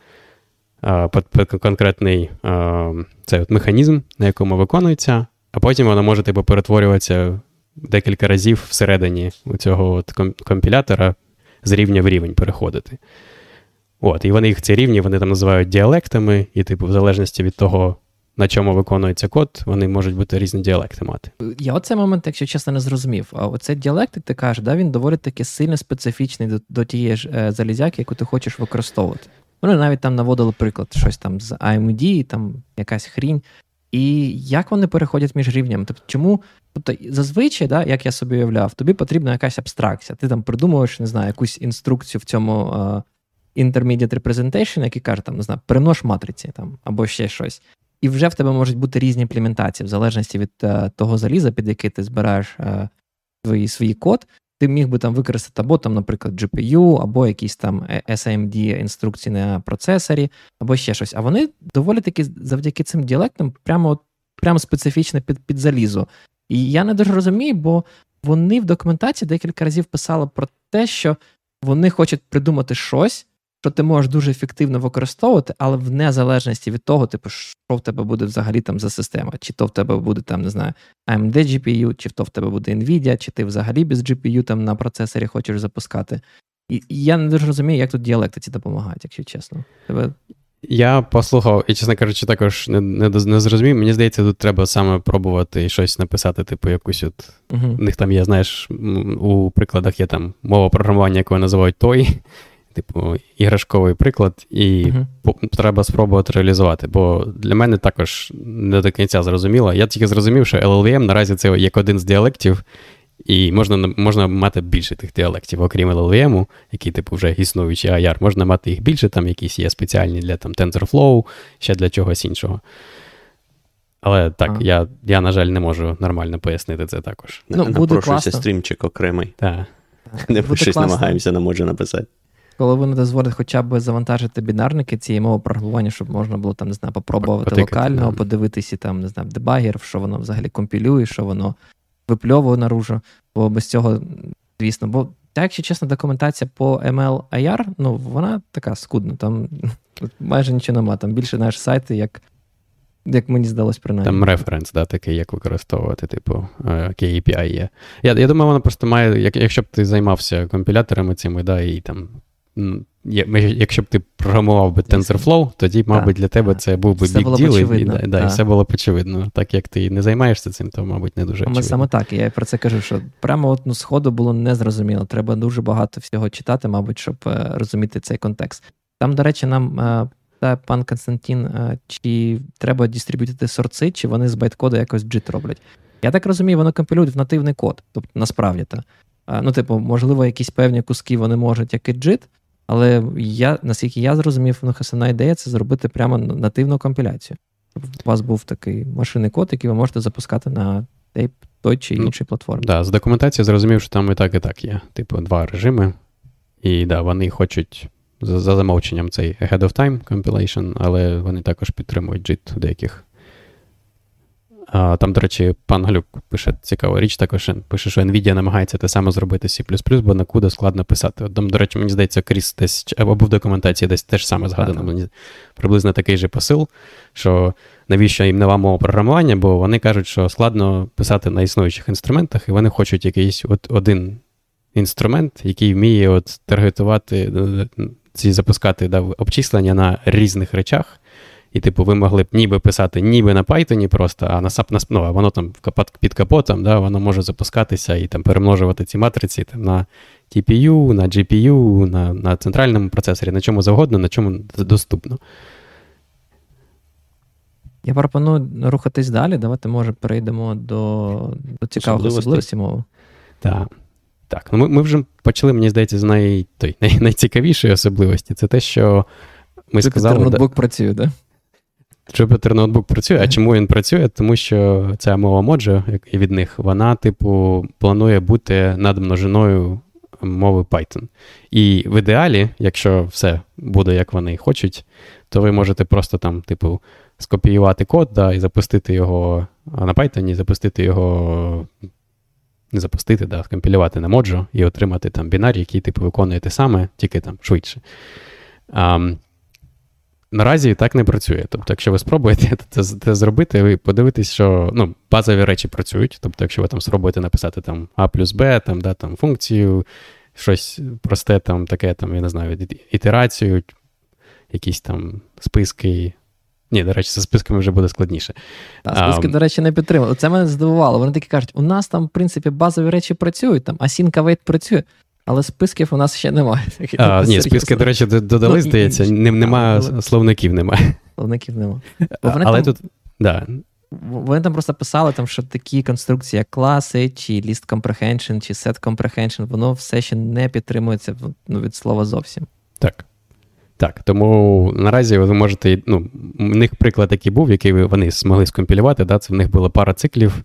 Під, під конкретний uh, цей от механізм, на якому виконується, а потім воно може типу, перетворюватися декілька разів всередині цього от компілятора з рівня в рівень переходити. От, І вони їх ці рівні вони там називають діалектами, і, типу, в залежності від того, на чому виконується код, вони можуть бути різні діалекти мати.
Я оцей момент, якщо чесно, не зрозумів. А оцей діалект, як ти кажеш, да, він доволі таки сильно специфічний до, до тієї ж е, залізяки, яку ти хочеш використовувати. Вони навіть там наводили приклад, щось там з AMD, там якась хрінь. І як вони переходять між рівнями? Тобто, чому тобто, зазвичай, да, як я собі уявляв, тобі потрібна якась абстракція. Ти там придумуєш, не знаю, якусь інструкцію в цьому uh, intermediate representation, який каже, там, не знаю, перенож матриці там, або ще щось. І вже в тебе можуть бути різні імплементації, в залежності від uh, того заліза, під який ти збираєш uh, свій, свій код. Ти міг би там використати або, там, наприклад, GPU, або якісь там SAMD інструкції на процесорі, або ще щось. А вони доволі таки завдяки цим діалектам прямо прямо специфічно під під залізо. І я не дуже розумію, бо вони в документації декілька разів писали про те, що вони хочуть придумати щось, що ти можеш дуже ефективно використовувати, але в незалежності від того, типу, що в тебе буде взагалі там за система, чи то в тебе буде там, не знаю, AMD GPU, чи то в тебе буде Nvidia, чи ти взагалі без GPU там на процесорі хочеш запускати. І, я не дуже розумію, як тут діалектиці допомагають, якщо чесно. Тебе...
Я послухав, і, чесно кажучи, також не не, не зрозумів. Мені здається, тут треба саме пробувати щось написати, типу, якусь от. Uh-huh. У них там є, знаєш, у прикладах є там мова програмування, яку називають той типу, іграшковий приклад, і uh-huh. треба спробувати реалізувати. Бо для мене також не до кінця зрозуміло. Я тільки зрозумів, що LLVM наразі це як один з діалектів, і можна можна мати більше тих діалектів, окрім LLVM, який, типу, вже існуючий IR, можна мати їх більше, там якісь є спеціальні для там, TensorFlow, ще для чогось іншого. Але так, я, я, на жаль, не можу нормально пояснити це також.
Ну, Напрошується стрімчик окремий.
Так.
Не щось намагаємося, не може написати
коли вони дозволять хоча б завантажити бінарники цієї мови програмування, щоб можна було там, не знаю, попробувати Потикати, локально, да. подивитися там, не знаю, дебагер, що воно взагалі компілює, що воно випльовує наружу. Бо без цього, звісно, бо та, якщо чесно, документація по ML IR, ну вона така скудна, там майже нічого нема. Там більше наш сайти, як як мені здалось, принаймні.
Там референс, да, такий, як використовувати, типу, який API є. Я я думаю, вона просто має, як, якщо б ти займався компіляторами цими, да, і там Якщо б ти програмував би TensorFlow, тоді, мабуть, для тебе це був би big deal, і, і, да, і все було б очевидно. Так як ти не займаєшся цим, то, мабуть, не дуже очевидно.
Саме так, я про це кажу, що прямо от, ну, сходу було незрозуміло. Треба дуже багато всього читати, мабуть, щоб е, розуміти цей контекст. Там, до речі, нам е, та пан Константин, е, чи треба дистриб'ютити сорци, чи вони з байткоду якось JIT роблять. Я так розумію, вони компілюють в нативний код, тобто насправді. то Ну, типу, можливо, якісь певні куски вони можуть, як і JIT, але я, наскільки я зрозумів, у них основна ідея це зробити прямо нативну компіляцію. Щоб у вас був такий машинний код, який ви можете запускати на тейп той чи ну, іншій платформі.
Так, да, з документації зрозумів, що там і так, і так є. Типу, два режими. І да, вони хочуть за, за замовченням цей ahead of time compilation, але вони також підтримують JIT у деяких Там, до речі, пан Галюк пише цікаву річ, також пише, що Nvidia намагається те саме зробити C, бо на CUDA складно писати. От, До речі, мені здається, Кріс десь або в документації десь теж саме згадано. Мені приблизно такий же посил, що навіщо їм нова мова програмування, бо вони кажуть, що складно писати на існуючих інструментах, і вони хочуть якийсь от один інструмент, який вміє от таргетувати, ці запускати да, обчислення на різних речах. І, типу, ви могли б ніби писати ніби на Python просто, а на SAP, ну, воно там під капотом, да, воно може запускатися і там перемножувати ці матриці там, на TPU, на GPU, на на центральному процесорі, на чому завгодно, на чому доступно.
Я пропоную рухатись далі. Давайте, може, перейдемо до до цікавих особливостей мови.
Так. Так, ну ми ми вже почали, мені здається, з най, той, най, найцікавішої особливості. Це те, що ми сказали...
ноутбук да... працює, так? Да?
Jupyter ноутбук працює. А чому він працює? Тому що ця мова Mojo, як і від них, вона, типу, планує бути над множиною мови Python. І в ідеалі, якщо все буде, як вони хочуть, то ви можете просто там, типу, скопіювати код да, і запустити його на Python, і запустити його. Не запустити, да, скомпілювати на Mojo і отримати там бінар, який типу виконує те саме, тільки там швидше. Um, Наразі так не працює. Тобто, якщо ви спробуєте це це зробити, ви подивитесь, що ну, базові речі працюють. Тобто, якщо ви там спробуєте написати там А плюс Б, там, да, там, функцію, щось просте, там, таке, там, я не знаю, ітерацію, якісь там списки. Ні, до речі, за списками вже буде складніше.
Та, списки, а, до речі, не підтримали. Це мене здивувало. Вони такі кажуть, у нас там, в принципі, базові речі працюють, там Async Await працює. Але списків у нас ще немає.
А, Ні, списки, до речі, додали, ну, здається, і, немає словників немає.
Словників немає.
Але тут, да.
вони там просто писали, там, що такі конструкції, як класи, чи list comprehension, чи set comprehension, воно все ще не підтримується ну, від слова зовсім.
Так. Так, тому наразі ви можете. ну, У них приклад, який був, який вони змогли скомпілювати, да, це в них була пара циклів,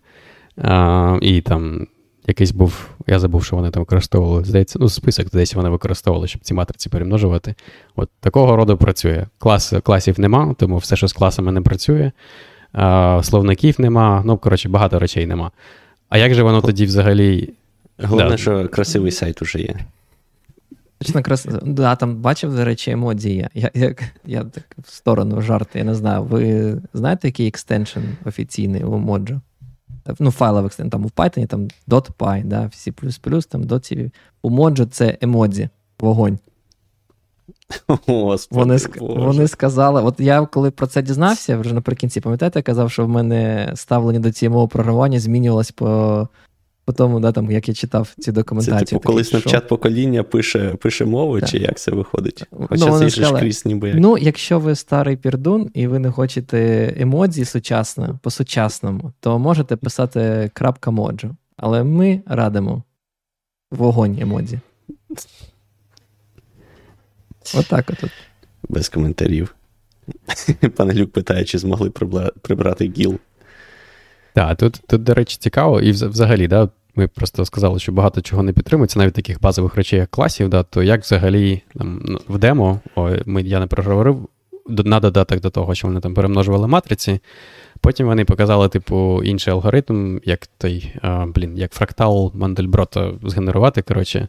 а, і там якийсь був, я забув, що вони там використовували. Здається, ну, список десь вони використовували, щоб ці матриці перемножувати. От такого роду працює. Клас, Класів нема, тому все, що з класами не працює. А, Словників нема, ну, коротше, багато речей нема. А як же воно тоді взагалі.
Головне, да. що красивий сайт уже є.
Точно крас... Да, там бачив, до речі, емодзі є. Я я, я так в сторону жарти, я не знаю. Ви знаєте, який extension офіційний у Mojo? Ну, файлових extension, там у Python там .py, да, в плюс-плюс, там .cpp. У Mojo це емодзі, вогонь.
Господи,
вони вони сказали, от я коли про це дізнався, вже наприкінці, пам'ятаєте, я казав, що в мене ставлення до цієї мови програмування змінювалось по по тому, да, там, як я читав ці документації.
Це, типу, коли Snapchat покоління пише пише мову, так. чи як це виходить?
Ну, Хоча ну, це ж крізь ніби як. Ну, якщо ви старий пірдун і ви не хочете емодзі сучасно, по-сучасному, то можете писати крапка моджу. Але ми радимо вогонь емодзі. Отак от.
Без коментарів. Пан Глюк питає, чи змогли прибрати гіл.
Так, тут, тут, до речі, цікаво, і взагалі, да, ми просто сказали, що багато чого не підтримується, навіть таких базових речей, як класів, да, то як взагалі там, ну, в демо, о, ми, я не проговорив, на додаток до того, що вони там перемножували матриці. Потім вони показали, типу, інший алгоритм, як той, а, блін, як фрактал Мандельброта згенерувати, коротше,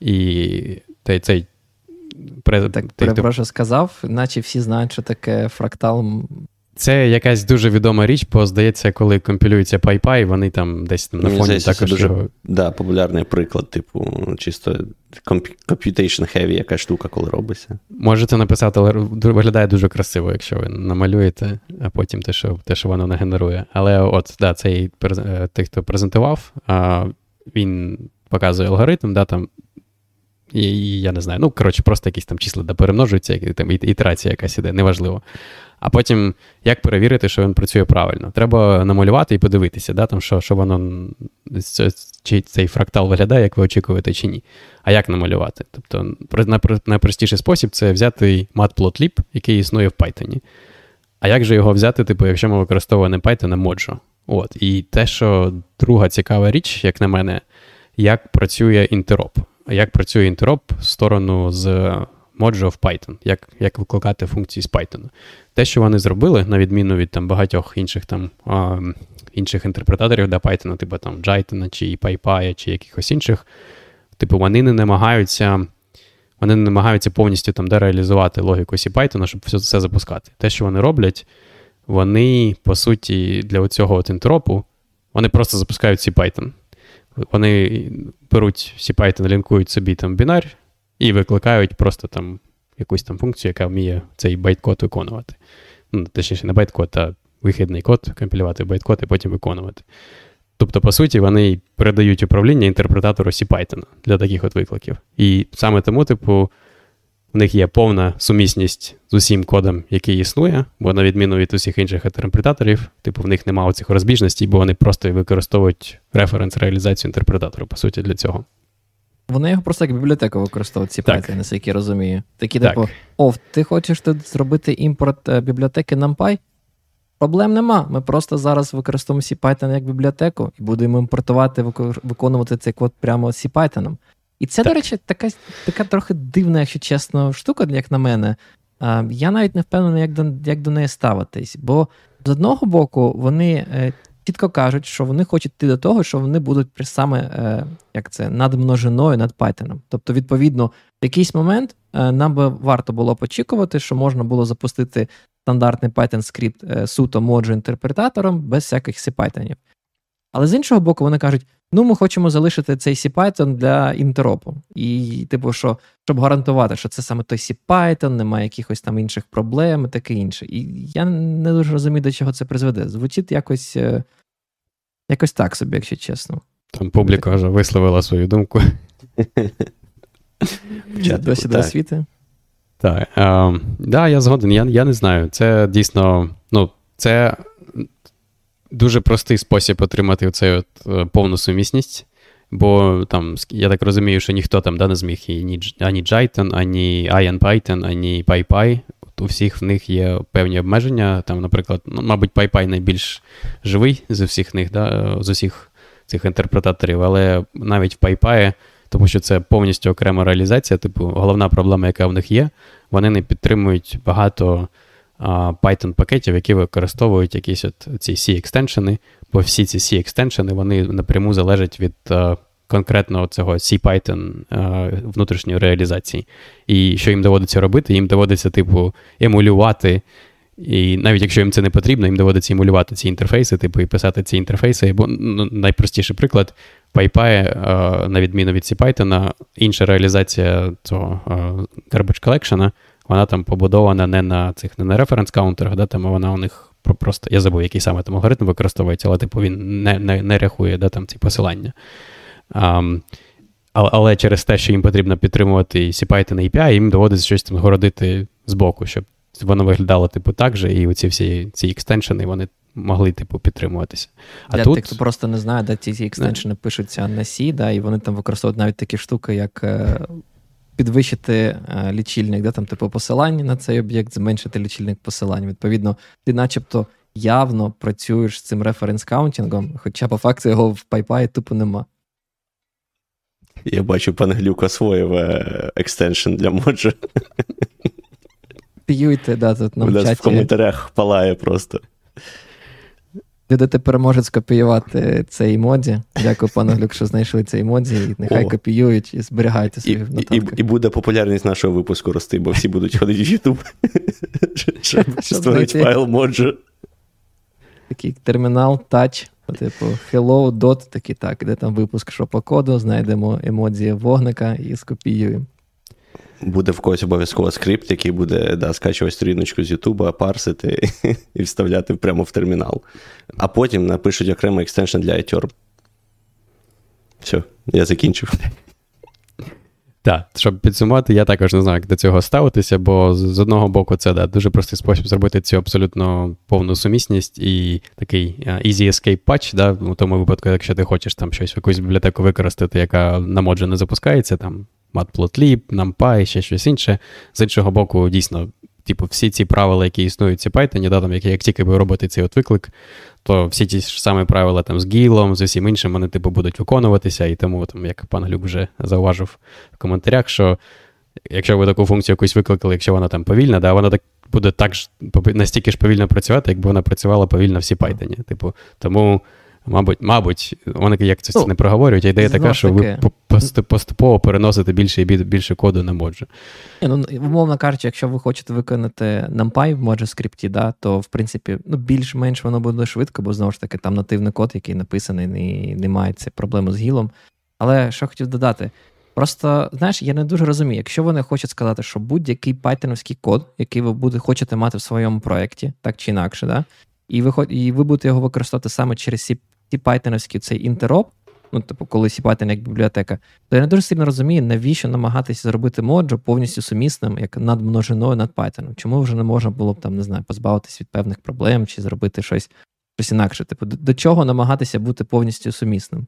і той, цей.
Так, перепрошую, сказав, наче всі знають, що таке фрактал
це якась дуже відома річ, бо здається, коли компілюється PyPy, вони там десь там на фоні здається, також.
Це дуже
його...
да, популярний приклад, типу, чисто computation heavy яка штука, коли робиться.
Можете написати, але виглядає дуже красиво, якщо ви намалюєте, а потім те, що те, що воно нагенерує. Але от, да, цей е, тих, хто презентував, він показує алгоритм, да, там. І, я не знаю, ну, коротше, просто якісь там числа да, перемножуються, і там ітерація якась іде, неважливо а потім як перевірити, що він працює правильно. Треба намалювати і подивитися, да, там, що що воно чи цей фрактал виглядає, як ви очікуєте, чи ні. А як намалювати? Тобто, найпростіший спосіб це взяти matplotlib, який існує в Python. А як же його взяти, типу, якщо ми використовуємо Python, а Mojo? От. І те, що друга цікава річ, як на мене, як працює інтероп. Як працює інтероп в сторону з Mojo в Python, як як викликати функції з Python. Те, що вони зробили, на відміну від там, багатьох інших там, а, інших інтерпретаторів для Python, типу там Jython, чи PyPy, чи якихось інших, типу, вони не намагаються. Вони не намагаються повністю там дереалізувати логіку Python, щоб все це запускати. Те, що вони роблять, вони, по суті, для цього от interop у, вони просто запускають CPython. Вони беруть CPython, лінкують собі там бінар, викликають просто там якусь там функцію, яка вміє цей байткод виконувати. Ну, Точніше, не байткод, а вихідний код, компілювати байткод і потім виконувати. Тобто, по суті, вони передають управління інтерпретатору CPython для таких от викликів. І саме тому, типу, в них є повна сумісність з усім кодом, який існує, бо на відміну від усіх інших інтерпретаторів, типу, в них немає оцих розбіжностей, бо вони просто використовують референс реалізацію інтерпретатору, по суті, для цього.
Вони його просто як бібліотеку використовують ці петлі, наскільки я розумію. Такі, типу, о, ти хочеш тут зробити імпорт е, бібліотеки NumPy? Проблем нема. Ми просто зараз використовуємо CPython як бібліотеку і будемо імпортувати, виконувати цей код прямо з CPython. І це, так. до речі, така така трохи дивна, якщо чесно, штука, як на мене. Я навіть не впевнений, як до як до неї ставитись. Бо з одного боку, вони е, чітко кажуть, що вони хочуть йти до того, що вони будуть саме е, як це над множиною, над Python. Тобто, відповідно, в якийсь момент е, нам би варто було очікувати, що можна було запустити стандартний Python скрипт е, суто моджу інтерпретатором без всяких CPython. Але з іншого боку, вони кажуть: ну, ми хочемо залишити цей CPython для інтеропу. І, типу, що, щоб гарантувати, що це саме той CPython, немає якихось там інших проблем і таке інше. І я не дуже розумію, до чого це призведе. Звучить якось Якось так собі, якщо чесно.
Там публіка вже висловила свою думку.
Досі до освіти?
Так, да, я згоден. Я я не знаю. Це дійсно, ну, це дуже простий спосіб отримати цей от е, повну сумісність. Бо там, я так розумію, що ніхто там да, не зміг і ні, ані Jython, ані IronPython, ані PyPy. У всіх в них є певні обмеження. Там, Наприклад, ну, мабуть, PyPy найбільш живий з усіх них, да, з усіх цих інтерпретаторів, але навіть в PyPy, тому що це повністю окрема реалізація, типу, головна проблема, яка в них є, вони не підтримують багато Python-пакетів, які використовують якісь от ці C-екстеншени, бо всі ці C-екстеншени вони напряму залежать від конкретно цього C-Python внутрішньої реалізації. І що їм доводиться робити? Їм доводиться, типу, емулювати. І навіть якщо їм це не потрібно, їм доводиться емулювати ці інтерфейси, типу, і писати ці інтерфейси. Бо ну, найпростіший приклад, PyPy, на відміну від C-Python, інша реалізація цього garbage collection, вона там побудована не на цих не на референс-каунтерах, да, там вона у них просто. Я забув, який саме там алгоритм використовується, але типу він не не, не рахує да, там ці посилання. Um, але через те, що їм потрібно підтримувати CPython API, їм доводиться щось там городити збоку, щоб воно виглядало типу так же, і оці всі ці екстеншени вони могли типу підтримуватися.
А Для тут... тих, хто просто не знає, де ці extension и пишуться на C, да, і вони там використовують навіть такі штуки, як е, підвищити е, лічильник, да, там, типу, посилання на цей об'єкт, зменшити лічильник посилань. Відповідно, ти начебто явно працюєш з цим reference counting ом, хоча по факту його в PyPy тупо нема.
Я бачу, пан Глюк освоїв е, extension для моджа.
П'юйте, да, тут нам У нас
в коментарях палає просто.
Люди тепер можуть скопіювати цей моді. Дякую, пане Глюк, що знайшли цей моді. І нехай О. копіюють і зберігайте собі в
І, і і, буде популярність нашого випуску рости, бо всі будуть ходити в YouTube, щоб створити файл моджу.
Такий термінал, тач, типу, hello, dot, такий так, де там випуск що по коду, знайдемо емодзі вогника і скопіюємо.
Буде в когось обов'язково скрипт, який буде да, скачувати сторіночку з Ютуба, парсити і вставляти прямо в термінал. А потім напишуть окремий екстеншн для iTorm. Все, я закінчив.
Так, щоб підсумувати, я також не знаю, як до цього ставитися, бо з одного боку, це да, дуже простий спосіб зробити цю абсолютно повну сумісність і такий easy escape patch, да, у тому випадку, якщо ти хочеш там щось в якусь бібліотеку використати, яка на моджі не запускається, там Matplotlib, NumPy, ще щось інше. З іншого боку, дійсно, типу, всі ці правила, які існують в Python, да, там, як, як тільки ви робите цей от виклик, то всі ті ж самі правила там з гілом, з усім іншим, вони типу будуть виконуватися. І тому, там, як пан Глюк вже зауважив в коментарях, що якщо ви таку функцію якусь викликали, якщо вона там повільна, да, вона так буде так ж настільки ж повільно працювати, якби вона працювала повільно всі Python. Типу, тому. Мабуть, мабуть, вони як це ну, не проговорюють, а ідея така, що ви поступово переносите більше і більше коду на моджі.
Ну, умовно кажучи, якщо ви хочете виконати NumPy в моджі скрипті, да, то в принципі ну, більш-менш воно буде швидко, бо знову ж таки там нативний код, який написаний, і немає ці проблеми з гілом. Але що хотів додати? Просто, знаєш, я не дуже розумію, якщо вони хочуть сказати, що будь-який пайтоновський код, який ви буде, хочете мати в своєму проєкті, так чи інакше, да, і ви і ви будете його використовувати саме через ці пайтоновський цей інтероп, ну, типу, коли Python як бібліотека, то я не дуже сильно розумію, навіщо намагатися зробити моджу повністю сумісним, як над множиною над Python. Чому вже не можна було б там, не знаю, позбавитись від певних проблем чи зробити щось щось інакше? Типу, до, до чого намагатися бути повністю сумісним?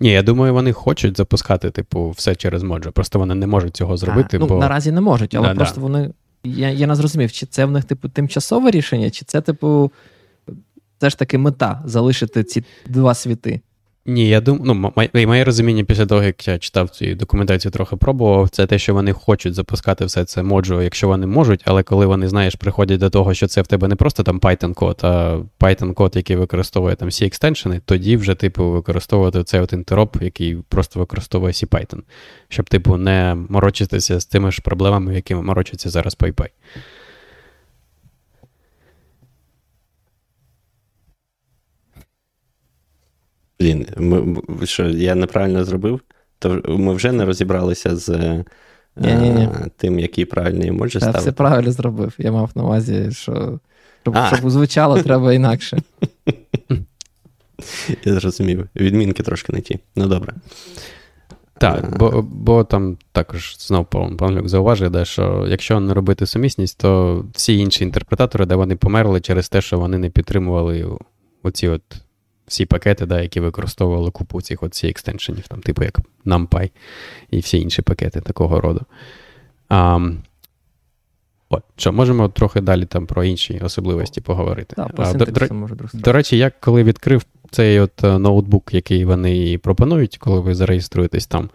Ні, я думаю, вони хочуть запускати, типу, все через моджу. Просто вони не можуть цього зробити. А, ну, бо...
Наразі не можуть, але да, просто да. вони. Я я не зрозумів, чи це в них, типу, тимчасове рішення, чи це, типу, все ж таки мета залишити ці два світи.
Ні, я думаю, ну, моє, моє розуміння після того, як я читав цю документацію, трохи пробував, це те, що вони хочуть запускати все це моджу, якщо вони можуть, але коли вони, знаєш, приходять до того, що це в тебе не просто там Python-код, а Python-код, який використовує там всі екстеншени, тоді вже, типу, використовувати цей от інтероп, який просто використовує C-Python, щоб, типу, не морочитися з тими ж проблемами, якими морочиться зараз PyPy.
Блін, ми, що я неправильно зробив? То ми вже не розібралися з
Ні-ні-ні.
а, тим, який правильний емоджі
ставити. Я все правильно зробив. Я мав на увазі, що щоб, щоб звучало, треба інакше.
Я зрозумів. Відмінки трошки не ті. Ну добре.
Так, бо бо там також знову пан Люк зауважує, де, що якщо не робити сумісність, то всі інші інтерпретатори, де вони померли через те, що вони не підтримували оці от всі пакети, да, які використовували купу цих от всіх екстеншенів, там, типу як NumPy і всі інші пакети такого роду. А, От, що, можемо трохи далі там про інші особливості поговорити.
Так, по
а, до, до,
можу
до речі, я коли відкрив цей от е, ноутбук, який вони пропонують, коли ви зареєструєтесь там,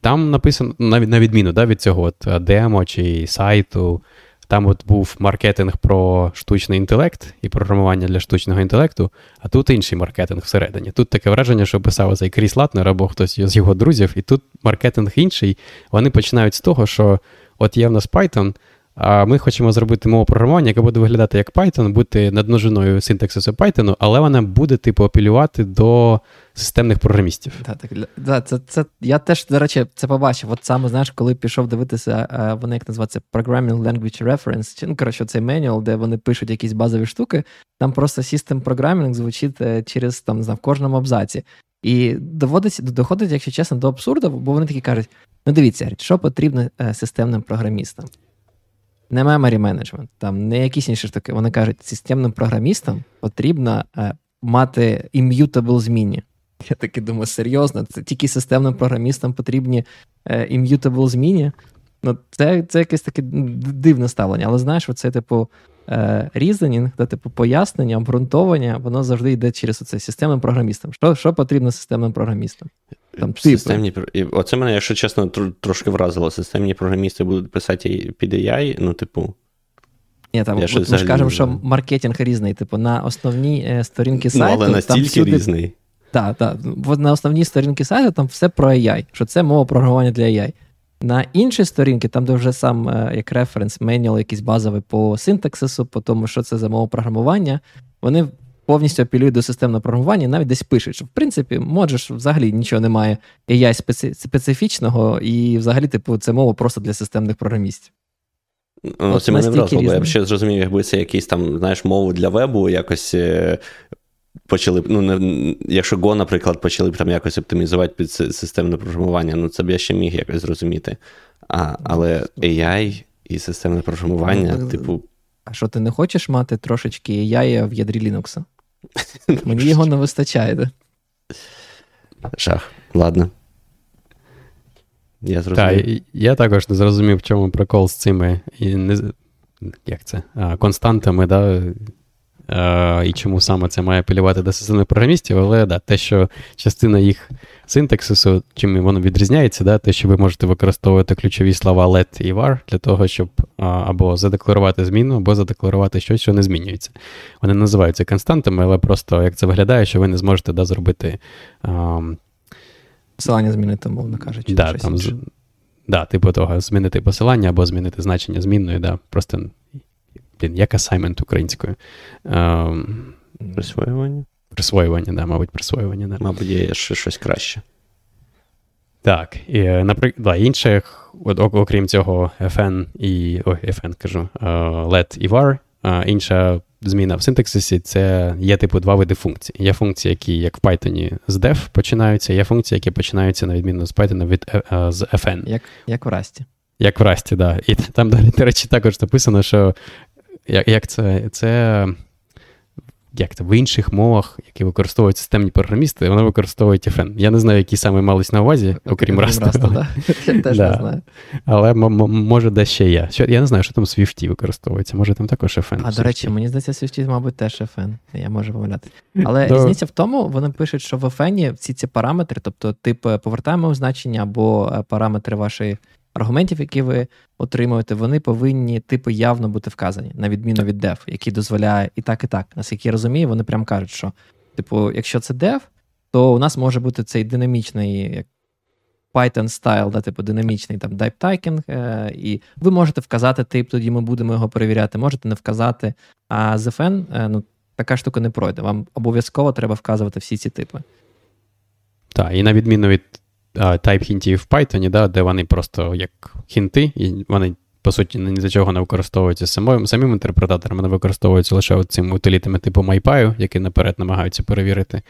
там написано, на відміну да, від цього от, е, демо чи сайту, там от був маркетинг про штучний інтелект і програмування для штучного інтелекту, а тут інший маркетинг всередині. Тут таке враження, що писав цей Кріс Латнер або хтось з його друзів, і тут маркетинг інший. Вони починають з того, що от є в нас Python. А ми хочемо зробити мову програмування, яка буде виглядати як Python, бути надмножиною синтаксису Python, але вона буде, типу, апелювати до системних програмістів.
Так, так, да, це, це, Я теж, до речі, це побачив. От саме, знаєш, коли пішов дивитися, е, вони як називається Programming Language Reference, чи ну, коротше, цей менюал, де вони пишуть якісь базові штуки, там просто System Programming звучить е, через там, не знаю, в кожному абзаці. І доводиться, доходить, якщо чесно, до абсурду, бо вони такі кажуть: ну дивіться, що потрібно е, системним програмістам не memory management, там не якісь інші штуки. Вони кажуть, системним програмістам потрібно е, мати immutable змінні. Я таки думаю, серйозно, це тільки системним програмістам потрібні е, immutable зміни. Ну, Це це якесь таке дивне ставлення. Але знаєш, оце, типу, е, типу, пояснення, обґрунтовування, воно завжди йде через оце системним програмістам. Що що потрібно системним програмістам?
Там, Системні, Оце мене, якщо чесно, трошки вразило. Системні програмісти будуть писати під AI, ну, типу.
Ні, там, от, Ми ж кажемо, що маркетинг різний. Типу, на основній е, сторінки сайту.
Ну, але настільки там всюди... різний.
Так, так. На основній сторінці сайту там все про AI, що це мова програмування для AI. На іншій сторінці, там, де вже сам е, як референс, менюал якийсь базовий по синтаксису, по тому, що це за мова програмування, вони повністю апелюють до системного програмування і навіть десь пишуть, що в принципі, можеш взагалі нічого немає AI специфічного, і взагалі, типу, це мова просто для системних програмістів.
Ну, От Це мене вразило, бо я б ще зрозумів, якби це якийсь там, знаєш, мову для вебу якось. Е, почали б, ну, не, якщо Go, наприклад, почали б там якось оптимізувати під системне програмування, ну це б я ще міг якось зрозуміти. А, Але AI і системне програмування, ну, типу.
А що ти не хочеш мати трошечки AI в ядрі Linux? Мені його не вистачає, да?
Шах. Ладно. Я зрозумів.
Так, я також не зрозумів, в чому прикол з цими і не, як це, а, константами, да, а, і чому саме це має апелювати до системних програмістів, але да, те, що частина їх синтаксису, чим воно відрізняється, да, те, що ви можете використовувати ключові слова let і var для того, щоб або задекларувати зміну, або задекларувати щось, що не змінюється. Вони називаються константами, але просто як це виглядає, що ви не зможете да, зробити.
Посилання змінити, мовно кажучи.
Да, там, з, да, типу того, змінити посилання або змінити значення змінної, да, просто блін, як асаймент українською.
Присвоювання?
Присвоювання, да, мабуть, присвоювання. Да.
Мабуть, є ще щось краще.
Так, і, наприклад, да, інших, окрім цього, FN і ой, FN кажу, LED і var, інша зміна в синтаксисі це є типу два види функцій. Є функції, які, як в Python, з def починаються, є функції, які починаються, на відміну з Python, від, е, з FN.
Як як в Расті.
Як в Расті, так. Да. І там до речі, також написано, що як, як це, це як це, в інших мовах, які використовують системні програмісти, вони використовують FN. Я не знаю, які саме мались на увазі, окрім Rust.
Я теж не знаю.
Але може де ще є. Я не знаю, що там в Swift використовується. Може там також FN.
А до речі, мені здається, Swift, мабуть, теж FN. Я можу помиляти. Але різниця в тому, вони пишуть, що в FN всі ці параметри, тобто тип повертаємо значення або е, параметри вашої аргументів, які ви отримуєте, вони повинні типу явно бути вказані, на відміну від dev, який дозволяє і так, і так. Наскільки я розумію, вони прям кажуть, що, типу, якщо це dev, то у нас може бути цей динамічний як Python style, да, типу динамічний там typing, е, і ви можете вказати тип, тоді ми будемо його перевіряти, можете не вказати. А з FN, е, ну, така штука не пройде. Вам обов'язково треба вказувати всі ці типи.
Так, і на відміну від type хінтів в Python, да, де вони просто як хінти, і вони, по суті, ні за чого не використовуються самим, самим інтерпретатором, вони використовуються лише цими утилітами типу MyPy, які наперед намагаються перевірити.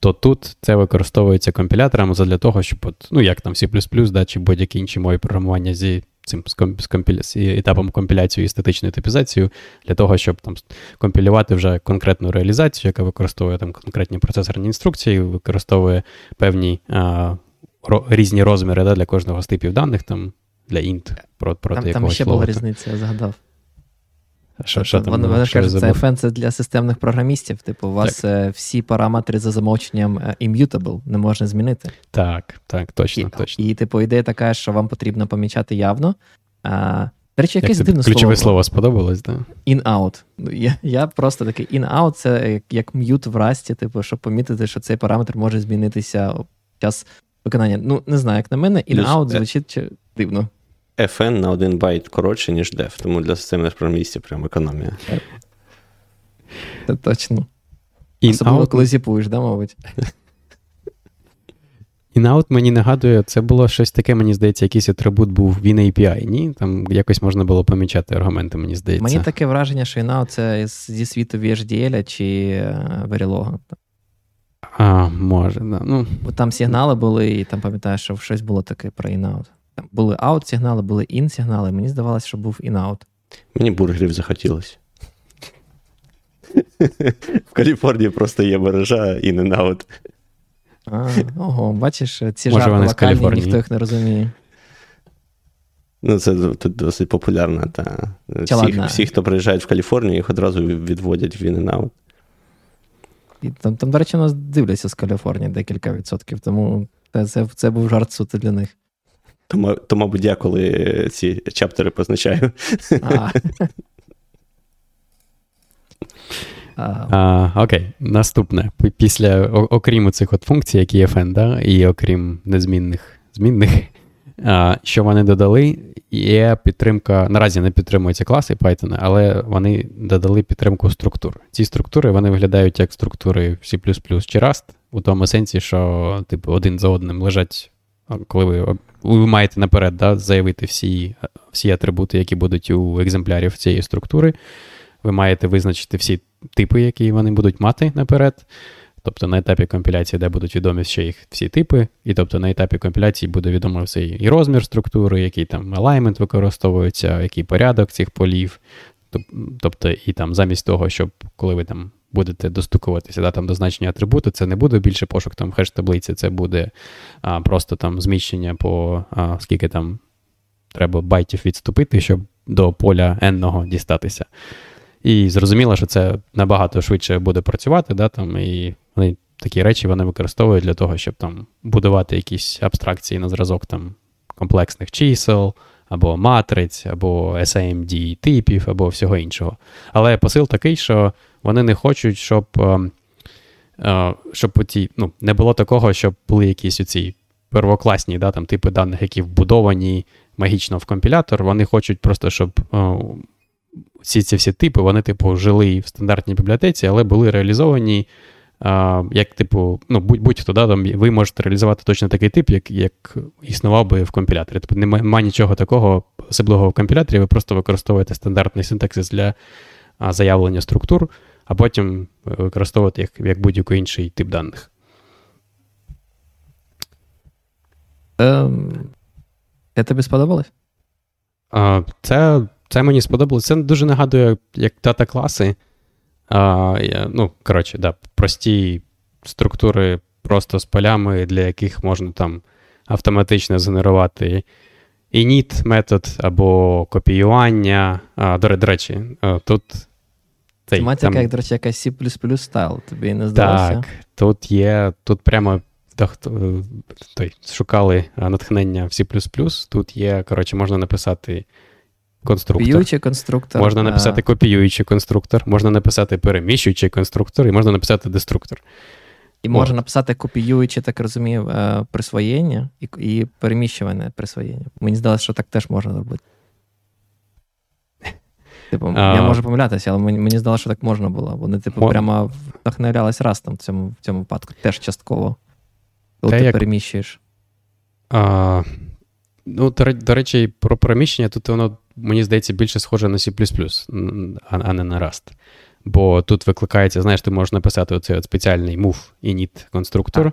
То тут це використовується компіляторами для того, щоб, от, ну як там C, да, чи будь-які інші мові програмування зі цим з компіля... з етапом компіляції і статичною типізацією для того, щоб там компілювати вже конкретну реалізацію, яка використовує там конкретні процесорні інструкції, використовує певні а. Різні розміри да, для кожного з типів даних, там для int проти
там,
якогось
Там ще
слова.
була різниця, я згадав.
Що, що там
Вони, вони
Що
кажуть, це? FN це для системних програмістів. Типу, у вас е, всі параметри за замовченням е, immutable, не можна змінити.
Так, так, точно,
І,
точно.
і, типу, ідея така, що вам потрібно помічати явно. А, до речі, якесь дивне
ключове
слово.
слово сподобалось, так? Да?
In-out. Ну, Я, я просто такий in-out це як, як mute в расті, типу, щоб помітити, що цей параметр може змінитися під час виконання. Ну, не знаю, як на мене, in-out
е,
звучить чи- дивно.
FN на один байт коротше, ніж def, тому для системних програмістів прям економія.
Це точно. Особливо, коли зіпуєш, да, мабуть.
In-out мені нагадує, це було щось таке, мені здається, якийсь атрибут був в API, ні? Там якось можна було помічати аргументи, мені здається.
Мені таке враження, що in-out це зі світу VHDL чи е, Verilog.
А, може, да. Ну,
Бо там сигнали були, і там пам'ятаєш, що щось було таке про in-out. Там були out сигнали, були in сигнали. Мені здавалося, що був in-out.
Мені бургерів захотілося. В Каліфорнії просто є мережа out.
А, ого, бачиш, ці
Може,
жарти локальні, ніхто їх не розуміє.
Ну, це тут досить популярна. Та. Всі, всі, хто приїжджають в Каліфорнію, їх одразу відводять в out.
І там, там, до речі, нас дивляться з Каліфорнії декілька відсотків, тому це, це, це був жарт суто для них.
То, то, мабуть, я коли ці чаптери позначаю.
А. А,
окей, наступне. Після, о- окрім цих от функцій, які є FN, да, і окрім незмінних змінних, що вони додали, є підтримка. Наразі не підтримуються класи Python, але вони додали підтримку структур. Ці структури вони виглядають як структури C чи Rust, у тому сенсі, що типу, один за одним лежать, коли ви, ви маєте наперед да, заявити всі, всі атрибути, які будуть у екземплярів цієї структури. Ви маєте визначити всі типи, які вони будуть мати наперед. Тобто на етапі компіляції, де будуть відомі ще їх всі типи, і тобто на етапі компіляції буде відомо все і розмір структури, який там alignment використовується, який порядок цих полів. Тобто, і там замість того, щоб коли ви там будете достукуватися да, там, до значення атрибуту, це не буде більше пошук там хеш таблиці, це буде а, просто там зміщення по а, скільки там треба байтів відступити, щоб до поля n дістатися. І зрозуміло, що це набагато швидше буде працювати, да, там, і вони такі речі вони використовують для того, щоб там будувати якісь абстракції на зразок там комплексних чисел, або матриць, або SAMD типів, або всього іншого. Але посил такий, що вони не хочуть, щоб, е, е, щоб оті, ну, не було такого, щоб були якісь оці первокласні да, там, типи даних, які вбудовані магічно в компілятор. Вони хочуть просто, щоб е, всі ці всі типи, вони, типу, жили в стандартній бібліотеці, але були реалізовані. Як, типу, ну, будь- будь-хто, да, там, ви можете реалізувати точно такий тип, як, як існував би в компіляторі. Тобто немає, нічого такого особливого в компіляторі, ви просто використовуєте стандартний синтаксис для а, заявлення структур, а потім використовуєте їх як будь-який інший тип даних.
ем, це тобі сподобалось?
Це, це мені сподобалось. Це дуже нагадує, як дата-класи. А, ну, коротше, да, прості структури просто з полями, для яких можна там автоматично генерувати init метод або копіювання. А, до, до речі, тут. Цей,
Тематика,
там-
як, до речі, якась C стайл, тобі не здалося?
так, тут є, тут прямо той, шукали натхнення в C++, тут є, коротше, можна написати конструктор.
Копіюючий конструктор.
Можна написати копіюючий конструктор, можна написати переміщуючий конструктор, і можна написати деструктор.
І можна написати копіюючи, так розумію, е, присвоєння і, і переміщуване присвоєння. Мені здалося, що так теж можна робити. Типу,
А.
я можу помилятися, але мені, мені здалося, що так можна було. Вони, типу,
Мо-
прямо вдохновлялись растом в цьому, в цьому випадку, теж частково. Коли
Та
ти
як-
переміщуєш.
А, ну, до речі, про переміщення тут воно, мені здається, більше схоже на C, а, не на Rust. Бо тут викликається, знаєш, ти можеш написати оцей от спеціальний move init конструктор,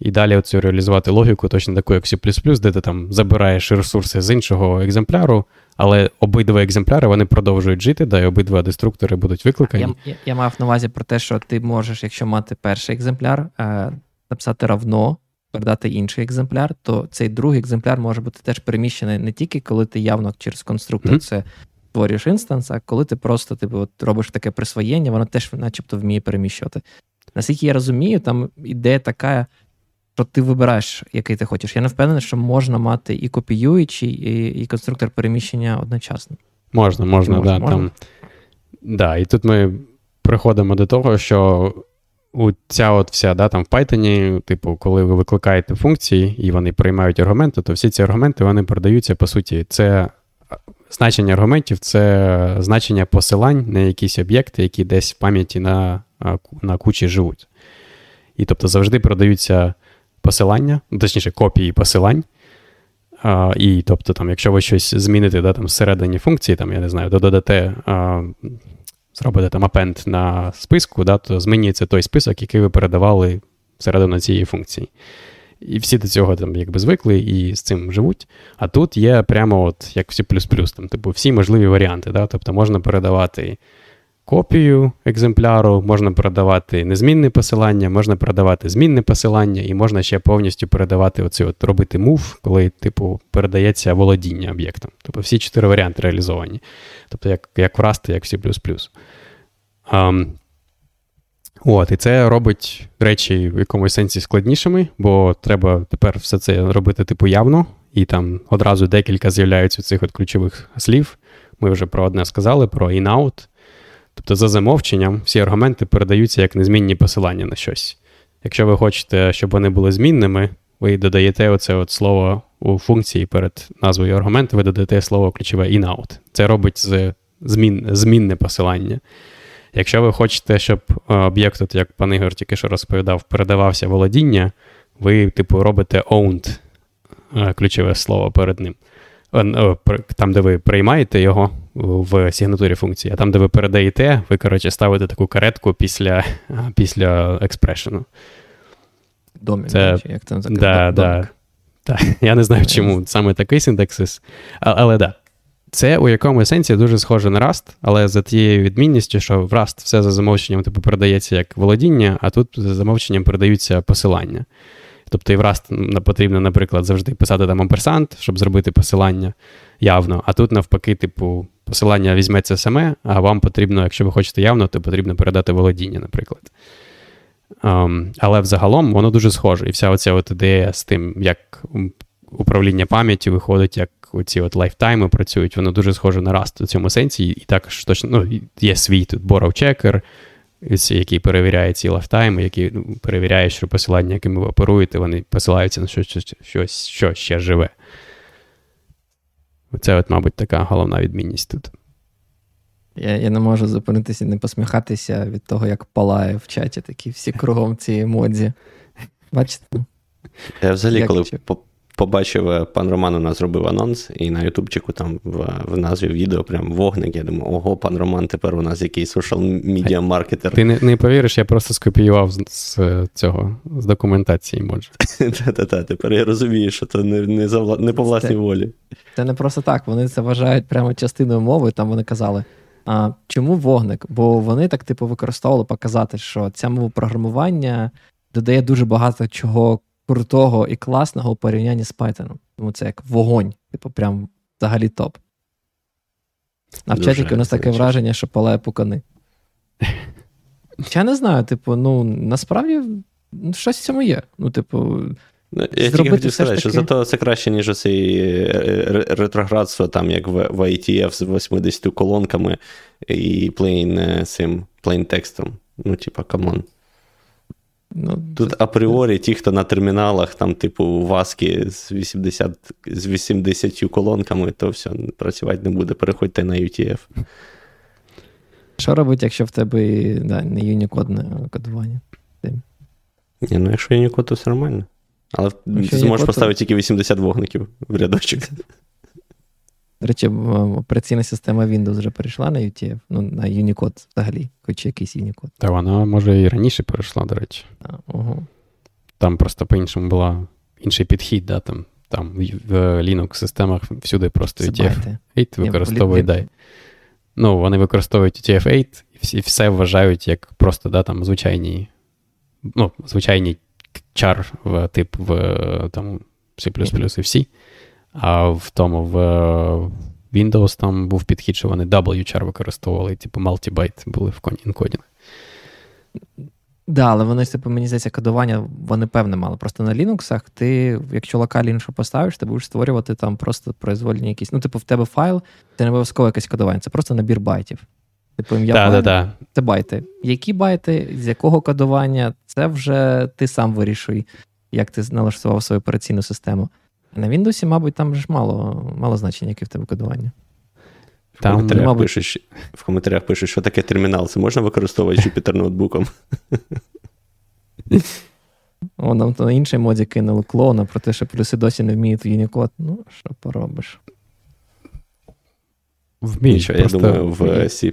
і далі оцю реалізувати логіку точно таку, як C, де ти там забираєш ресурси з іншого екземпляру, але обидва екземпляри вони продовжують жити, да, і обидва деструктори будуть викликані.
Я я, я мав на увазі про те, що ти можеш, якщо мати перший екземпляр, е, написати равно, передати інший екземпляр, то цей другий екземпляр може бути теж переміщений не тільки коли ти явно через конструктор mm-hmm. це створюєш інстанс, а коли ти просто типу, от, робиш таке присвоєння, воно теж начебто вміє переміщувати. Наскільки я розумію, там ідея така, що ти вибираєш, який ти хочеш. Я не впевнений, що можна мати і копіюючий, і і конструктор переміщення одночасно.
Можна, можна, можна, да, можна? Там, да. І тут ми приходимо до того, що у ця от вся да, там в Python, типу, коли ви викликаєте функції і вони приймають аргументи, то всі ці аргументи вони продаються, по суті, це значення аргументів, це значення посилань на якісь об'єкти, які десь в пам'яті на на кучі живуть. І тобто завжди продаються посилання, точніше, копії посилань. А, І тобто, там, якщо ви щось зміните да, там, всередині функції, там, я не знаю, додадете, а, зробите там append на списку, да, то змінюється той список, який ви передавали всередину цієї функції. І всі до цього там якби звикли і з цим живуть. А тут є прямо от як всі плюс-плюс, там, типу, всі можливі варіанти. Да? Тобто можна передавати копію екземпляру, можна передавати незмінне посилання, можна передавати змінне посилання, і можна ще повністю передавати оці от робити move, коли, типу, передається володіння об'єктом. Тобто всі чотири варіанти реалізовані. Тобто, як як в Rust, як в C. Um, От, І це робить речі в якомусь сенсі складнішими, бо треба тепер все це робити типу явно, і там одразу декілька з'являються цих от ключових слів. Ми вже про одне сказали, про in-out. Тобто, за замовченням, всі аргументи передаються як незмінні посилання на щось. Якщо ви хочете, щоб вони були змінними, ви додаєте оце от слово у функції перед назвою аргументу, ви додаєте слово ключове in-out. Це робить з змін, змінне посилання. Якщо ви хочете, щоб е, об'єкт, от як пан Ігор тільки що розповідав, передавався володіння, ви, типу, робите owned е, ключове слово перед ним. Е, там, де ви приймаєте його в сигнатурі функції, а там, де ви передаєте, ви, коротше, ставите таку каретку після після експрешену.
Домік, це, як називається?
Да, да. Так, Я не знаю, чому саме такий синтаксис, але. Да. Це у якому сенсі дуже схоже на Rust, але за тією відмінністю, що в Rust все за замовченням типу передається як володіння, а тут за замовченням передаються посилання. Тобто і в Rust потрібно, наприклад, завжди писати там амперсант, щоб зробити посилання явно. А тут, навпаки, типу, посилання візьметься саме, а вам потрібно, якщо ви хочете явно, то потрібно передати володіння, наприклад. Um, але взагалом воно дуже схоже. І вся оця от ідея з тим, як управління пам'яттю виходить, як оці от лайфтайми працюють, воно дуже схоже на Rust у цьому сенсі. І також точно ну, є свій тут borrow checker, який перевіряє ці лайфтайми, який ну, перевіряє, що посилання, якими ви оперуєте, вони посилаються на щось, щось що ще живе. Це, от, мабуть, така головна відмінність тут.
Я я не можу зупинитися і не посміхатися від того, як палає в чаті такі всі кругом ці емодзі. Бачите?
Я взагалі, як коли побачив, е, пан Роман у нас зробив анонс, і на Ютубчику там в, в назві відео прям вогник. Я думаю, ого, пан Роман, тепер у нас якийсь social media маркетер.
Ти не не повіриш, я просто скопіював з, з цього, з документації, може.
Та-та-та, тепер я розумію, що це не не, за, не по власній волі.
Це не просто так, вони це вважають прямо частиною мови, там вони казали. А чому вогник? Бо вони так типу використовували показати, що ця мова програмування додає дуже багато чого крутого і класного у порівнянні з Python. Тому це як вогонь, типу, прям взагалі топ. А в чаті у нас таке враження, що палають пукани. Я не знаю, типу, ну, насправді ну, щось в цьому є. Ну, типу.
Ну, я тільки хотів сказати, таки... що зато це краще, ніж оцей ретроградство, там, як в, в IETF з 80 колонками і plain е, цим plain текстом. Ну, типа, come on. Ну, Тут це... апріорі ті, хто на терміналах, там, типу, в ASCII з 80 з 80 колонками, то все, працювати не буде. Переходьте на UTF.
Що робити, якщо в тебе да, не юнікодне кодування?
Ні, ну якщо Unicode, то все нормально. Але якщо ти зможеш поставити то... тільки 80 вогників в рядочок.
До речі, операційна система Windows вже перейшла на UTF, ну, на Unicode взагалі, хоч якийсь Unicode.
Та вона, може, і раніше перейшла, до речі.
А, угу.
там просто по-іншому була інший підхід, да, там там в Linux-системах всюди просто UTF-8 використовують. Да. Ну, вони використовують UTF-8 і все вважають як просто да, там, звичайні ну, звичайні чар в тип в там, C і всі. А в тому в Windows там був підхід, що вони W-char використовували, типу multibite були в інкодінг.
Да, але вони, типу, мені здається, кодування вони певне мали. Просто на Linux, ти, якщо локаль іншу поставиш, ти будеш створювати там просто произвольні якісь. Ну, типу, в тебе файл, це не обов'язково якесь кодування, це просто набір байтів. Типу, ім'я да, да, да. це байти. Які байти, з якого кодування, це вже ти сам вирішуй, як ти налаштував свою операційну систему. На Windows, мабуть, там ж мало мало значення, яке в тебе кодування.
В там, коментарях, мабуть... пишуть, в коментарях пишуть, що таке термінал. Це можна використовувати Jupyter ноутбуком?
О, нам то на іншій моді кинули клоуна про те, що плюси досі не вміють в Unicode. Ну, що поробиш?
Вміють. Я думаю, в C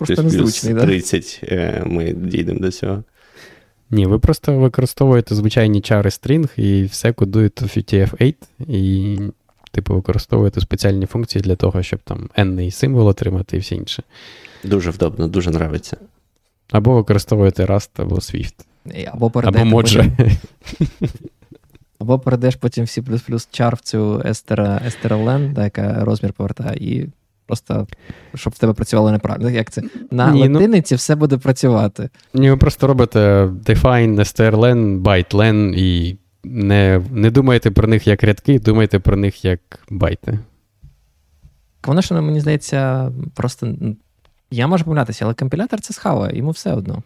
30 да? ми дійдемо до цього.
Ні, ви просто використовуєте звичайні чари стрінг і все кодуєте в UTF-8, і, типу, використовуєте спеціальні функції для того, щоб там n символ отримати і все інше.
Дуже вдобно, дуже нравиться.
Або використовуєте Rust або Swift.
Або
або Mojo.
Або перейдеш потім в C чар в цю Естера яка розмір повертає, і Просто щоб в тебе працювало неправильно. Як це? На Ні, ну- латиниці ну, все буде працювати.
Ні, ви просто робите define, strlen, byte, і не не думаєте про них як рядки, думаєте про них як байти.
Воно ж, мені здається, просто. Я можу помилятися, але компілятор це схаває, йому все одно.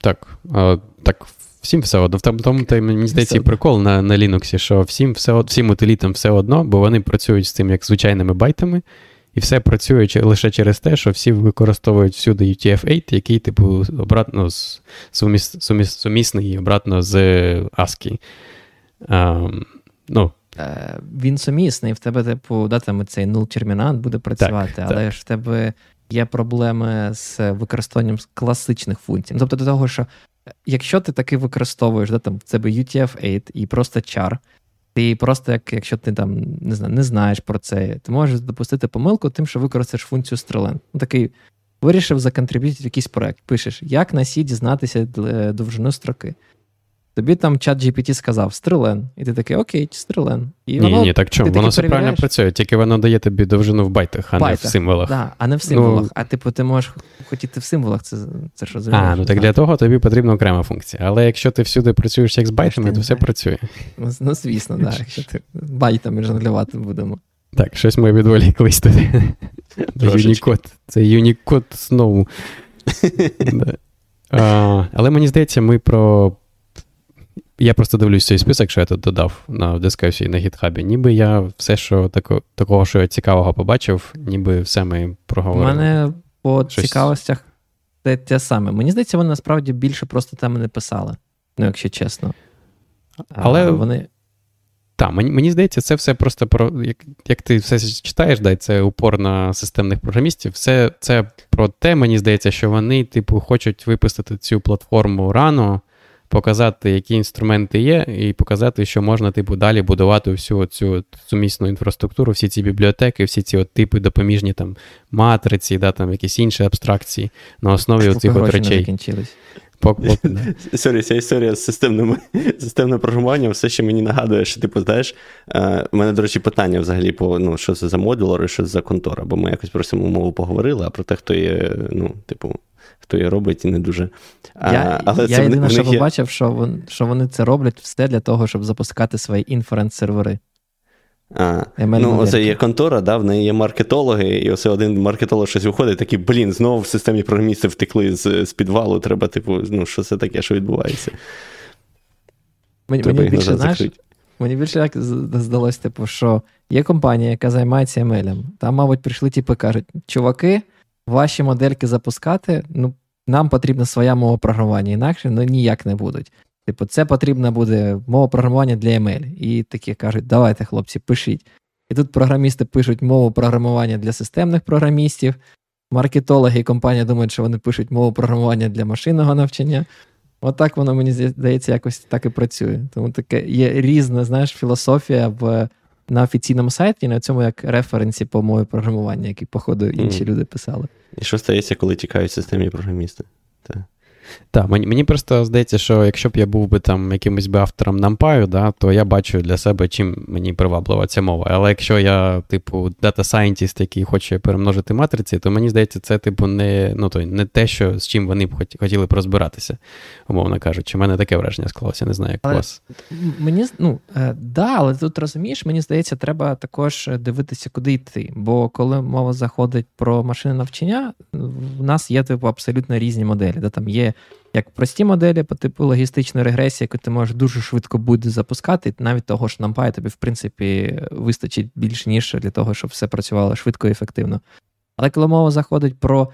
Так. А, так всім все одно. В тому, тому мені здається, і прикол на на Linux, що всім все, всім утилітам все одно, бо вони працюють з цим як звичайними байтами. І все працює лише через те, що всі використовують всюди UTF-8, який, типу, обратно з, суміс, суміс, сумісний обратно з ASCII. А, ну,
е, Він сумісний, в тебе, типу, да, там цей null термінант буде працювати, так, але так. ж в тебе є проблеми з використанням класичних функцій. Тобто до того, що якщо ти таки використовуєш да, там, в тебе UTF-8 і просто char, ти просто, як, якщо ти там не знаю, не знаєш про це, ти можеш допустити помилку тим, що використаєш функцію стрелен. Ну, такий вирішив законтриб'ютити якийсь проект. Пишеш, як на C дізнатися довжину строки. Тобі там чат GPT сказав стрелен, і ти такий, окей, стрелен.
І Ні, ні, так чому? Воно все правильно працює, тільки воно дає тобі довжину в байтах, а байтах, не в символах.
Да, а не в символах. Ну, а типу, ти можеш хотіти в символах, це це ж розумієш.
А, ну так для того тобі потрібна окрема функція. Але якщо ти всюди працюєш як з байтами, то все працює.
Ну, ну звісно, так. Якщо ти байтами жонглювати будемо.
Так, щось ми відволіклись туди. Unicode. Це Unicode знову. Але мені здається, ми про я просто дивлюсь цей список, що я тут додав на дискусії на гітхабі. Ніби я все, що тако, такого, що я цікавого побачив, ніби все ми проговорили.
У мене по Щось... цікавостях те, те саме. Мені здається, вони насправді більше просто теми не писали, ну, якщо чесно.
Але вони. Так, мені мені здається, це все просто про. Як як ти все читаєш, дай це упор на системних програмістів, все це про те, мені здається, що вони, типу, хочуть випустити цю платформу рано показати, які інструменти є, і показати, що можна типу, далі будувати всю цю сумісну інфраструктуру, всі ці бібліотеки, всі ці от типи допоміжні там матриці, да, там якісь інші абстракції на основі цих от речей.
Sorry, ця історія з системним системним програмуванням все ще мені нагадує, що, типу, знаєш, е, у мене, до речі, питання взагалі по ну, що це за Modular і що це за контора, бо ми якось про цю мову поговорили, а про те, хто є, ну, типу, хто її робить, і не дуже.
Я але я єдине, що побачив, що вони, що вони це роблять все для того, щоб запускати свої inference сервери.
А, Ну, оце є контора, да, в неї є маркетологи, і оце один маркетолог щось виходить, такий, блін, знову системні програмісти втекли з з підвалу, треба, типу, ну, що це таке, що відбувається.
Мені мені більше, знаєш, мені більше як здалося, типу, що є компанія, яка займається ML. Там, мабуть, прийшли, типу, кажуть, чуваки, ваші модельки запускати, ну, нам потрібна своя мова програмування, інакше ну, ніяк не будуть. Типу, це потрібна буде мова програмування для ML. І такі кажуть, давайте, хлопці, пишіть. І тут програмісти пишуть мову програмування для системних програмістів, маркетологи і компанія думають, що вони пишуть мову програмування для машинного навчання. Отак воно мені здається, якось так і працює. Тому таке є різна, знаєш, філософія в на офіційному сайті, на цьому як референсі по мові програмування, які, походу, інші mm. люди писали.
І що стається, коли тікають системні програмісти? Так.
Так, мені мені просто здається, що якщо б я був би там якимось би автором NumPy, да, то я бачу для себе, чим мені приваблива ця мова. Але якщо я, типу, data scientist, який хоче перемножити матриці, то мені здається, це, типу, не ну, то, не те, що, з чим вони б хотіли б розбиратися, умовно кажучи. У мене таке враження склалося, не знаю, як у вас.
Мені, ну, е, да, але тут розумієш, мені здається, треба також дивитися, куди йти. Бо коли мова заходить про машини навчання, в нас є, типу, абсолютно різні моделі. Де там є як прості моделі по типу логістичної регресії, яку ти можеш дуже швидко буде запускати, навіть того ж NumPy тобі, в принципі, вистачить більш ніж для того, щоб все працювало швидко і ефективно. Але коли мова заходить про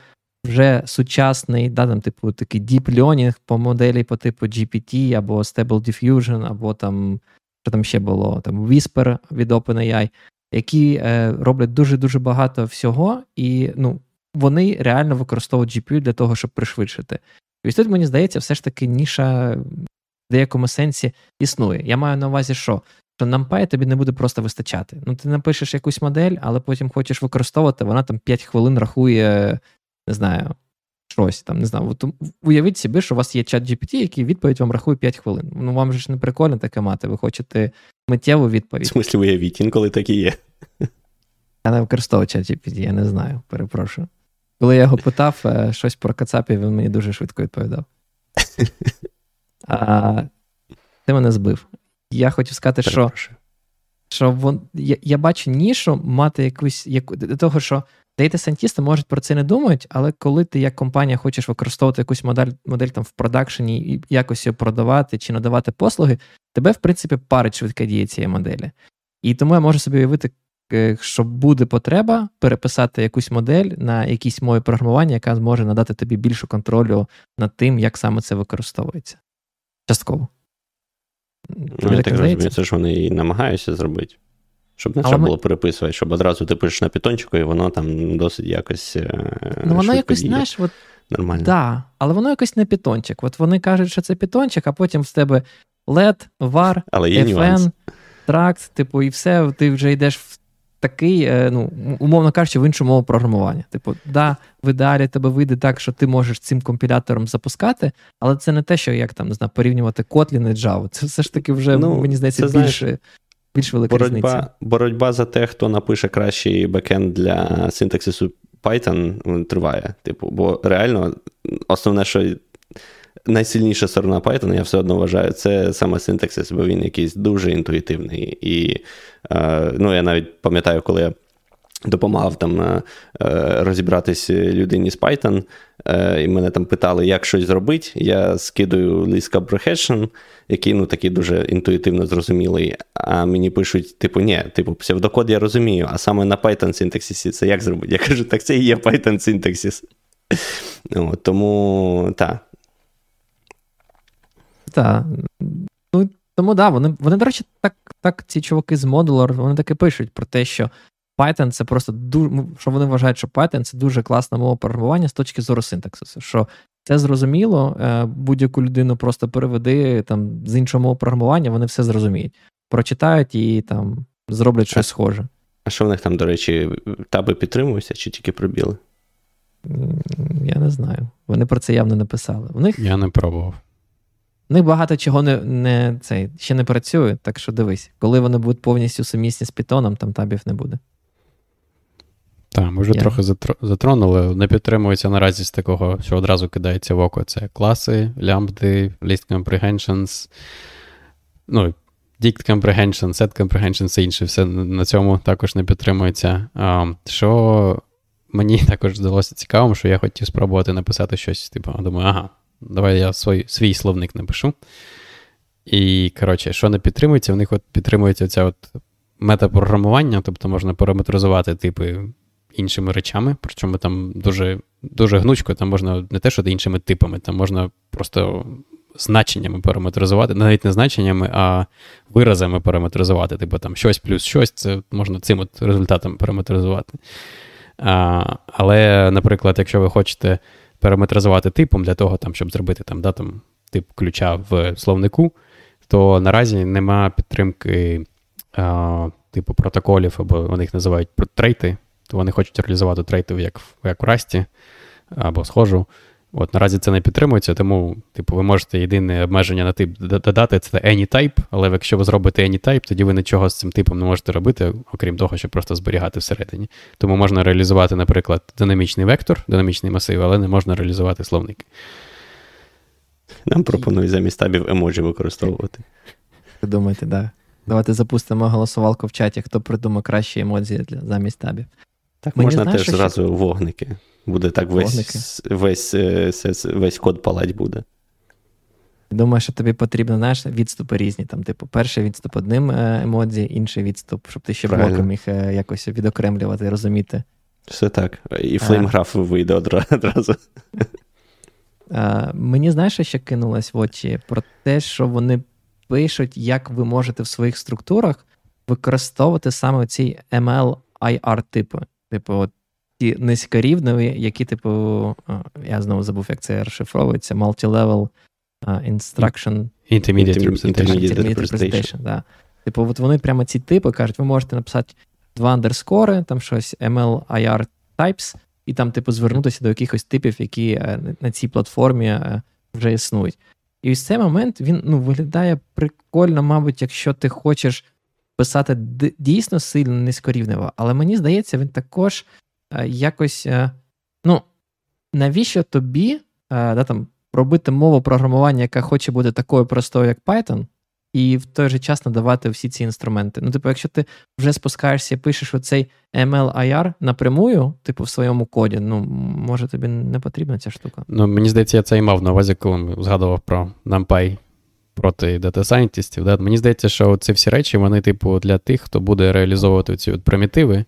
вже сучасний, да, там, типу, такий deep learning по моделі по типу GPT або Stable Diffusion, або там, що там ще було, там Whisper від OpenAI, які е, роблять дуже-дуже багато всього, і ну, вони реально використовують GPU для того, щоб пришвидшити. І ось тут, мені здається, все ж таки ніша в деякому сенсі існує. Я маю на увазі, що що NumPy тобі не буде просто вистачати. Ну, ти напишеш якусь модель, але потім хочеш використовувати, вона там 5 хвилин рахує, не знаю, щось там, не знаю. От Уявіть собі, що у вас є чат GPT, який відповідь вам рахує 5 хвилин. Ну, вам же ж не прикольно таке мати, ви хочете миттєву відповідь. В
смислі, уявіть, інколи так і є.
Я не використовую чат GPT, я не знаю, перепрошую. Коли я його питав е, щось про кацапів, він мені дуже швидко відповідав. А, Ти мене збив. Я хотів сказати, що що вон, я я бачу нішу мати якусь яку, до того, що дейта-сайентісти, можуть про це не думають, але коли ти як компанія хочеш використовувати якусь модель модель там в продакшені і якось її продавати чи надавати послуги, тебе, в принципі, парить швидка дія цієї моделі. І тому я можу собі уявити що буде потреба переписати якусь модель на якійсь мові програмування, яка зможе надати тобі більше контролю над тим, як саме це використовується. Частково.
Ну, я так розумію, це ж вони і намагаються зробити. Щоб не треба ми... було переписувати, щоб одразу ти пишеш на питончику, і воно там досить якось. Е,
ну, воно якось, діє. знаєш, от,
нормально.
Да, але воно якось не питончик. От вони кажуть, що це питончик, а потім з тебе LED, VAR, але є FN, тракт, типу, і все, ти вже йдеш в такий, е, ну, умовно кажучи, в іншу мову програмування. Типу, да, в ідеалі тебе вийде так, що ти можеш цим компілятором запускати, але це не те, що як там не знаю, порівнювати Kotlin і Java. Це все ж таки вже, ну, мені здається, це, більш, знаєш, більш велика
боротьба,
різниця.
Боротьба за те, хто напише кращий бекенд для синтаксису Python, триває. Типу, бо реально основне, що найсильніша сторона Python, я все одно вважаю, це саме синтаксис, бо він якийсь дуже інтуїтивний. І е, ну, я навіть пам'ятаю, коли я допомагав там е, розібратись людині з Python, е, і мене там питали, як щось зробити. Я скидаю лист comprehension, який ну, такий дуже інтуїтивно зрозумілий. А мені пишуть, типу, ні, типу, псевдокод я розумію, а саме на Python синтаксисі це як зробити? Я кажу, так це і є Python синтаксис. Тому так.
Так. Ну, Тому да, вони, вони, до речі, так так ці чуваки з Modular, вони таки пишуть про те, що Python це просто дуже, що вони вважають, що Python це дуже класна мова програмування з точки зору синтаксису. Що це зрозуміло, е, будь-яку людину просто переведи там з іншого мови програмування, вони все зрозуміють. Прочитають і там зроблять щось схоже.
А що в них там, до речі, таби підтримуються чи тільки пробіли?
Я не знаю. Вони про це явно не писали. У них...
Я не пробував.
В них багато чого не не цей, ще не працює, так що дивись, коли вони будуть повністю сумісні з Python, там табів не буде.
Так, ми вже Я... трохи затронули. Не підтримується наразі з такого, що одразу кидається в око. Це класи, лямбди, list comprehensions, ну, dict comprehension, set comprehension, все інше, все на цьому також не підтримується. А, Що мені також здалося цікавим, що я хотів спробувати написати щось, типу, думаю, ага. Давай я свій свій словник напишу. І, коротше, що не підтримується, в них от підтримується ця от метапрограмування, тобто можна параметризувати типи іншими речами, причому там дуже дуже гнучко, там можна не те, що іншими типами, там можна просто значеннями параметризувати, навіть не значеннями, а виразами параметризувати. Типу там щось плюс щось, це можна цим от результатом параметризувати. А, Але, наприклад, якщо ви хочете параметризувати типом для того, там, щоб зробити там, да, там, тип ключа в словнику, то наразі нема підтримки а, типу протоколів, або вони їх називають трейти, то вони хочуть реалізувати трейти як як в Расті або схожу. От Наразі це не підтримується, тому типу, ви можете єдине обмеження на тип додати це AnyType, але якщо ви зробите AnyType, тоді ви нічого з цим типом не можете робити, окрім того, щоб просто зберігати всередині. Тому можна реалізувати, наприклад, динамічний вектор, динамічний масив, але не можна реалізувати словники.
Нам пропонують замість табів емоджі використовувати.
Ви думаєте, так. Да. Давайте запустимо голосувалку в чаті, хто придумає кращі емодзі для замість табів.
Так, можна знаєш, теж зразу вогники. Буде так весь весь, весь, весь код палать буде.
Думаю, що тобі потрібно, знаєш, відступи різні. Там, типу, перший відступ одним е, емодзі, інший відступ, щоб ти ще Правильно. блоком міг е, якось відокремлювати, розуміти.
Все так. І флеймграф вийде одразу.
Мені знаєш, що кинулось в очі про те, що вони пишуть, як ви можете в своїх структурах використовувати саме ці ML-IR типи. Типу, от ті низькорівневі, які, типу, я знову забув, як це розшифровується, multi-level instruction
Intermediate Representation.
representation да. Типу, от вони прямо ці типи кажуть, ви можете написати два андерскори, там щось ML-IR types, і там, типу, звернутися до якихось типів, які е, на цій платформі е, вже існують. І ось цей момент він ну, виглядає прикольно, мабуть, якщо ти хочеш писати дійсно сильно низькорівнево, але мені здається, він також е, якось. Ну, навіщо тобі да, там, робити мову програмування, яка хоче бути такою простою, як Python, і в той же час надавати всі ці інструменти. Ну, типу, якщо ти вже спускаєшся і пишеш оцей ML-IR напрямую, типу, в своєму коді, ну, може тобі не потрібна ця штука.
Ну, мені здається, я це і мав на увазі, коли згадував про NumPy проти дата-сайентістів. Да? Мені здається, що ці всі речі, вони, типу, для тих, хто буде реалізовувати ці от примітиви.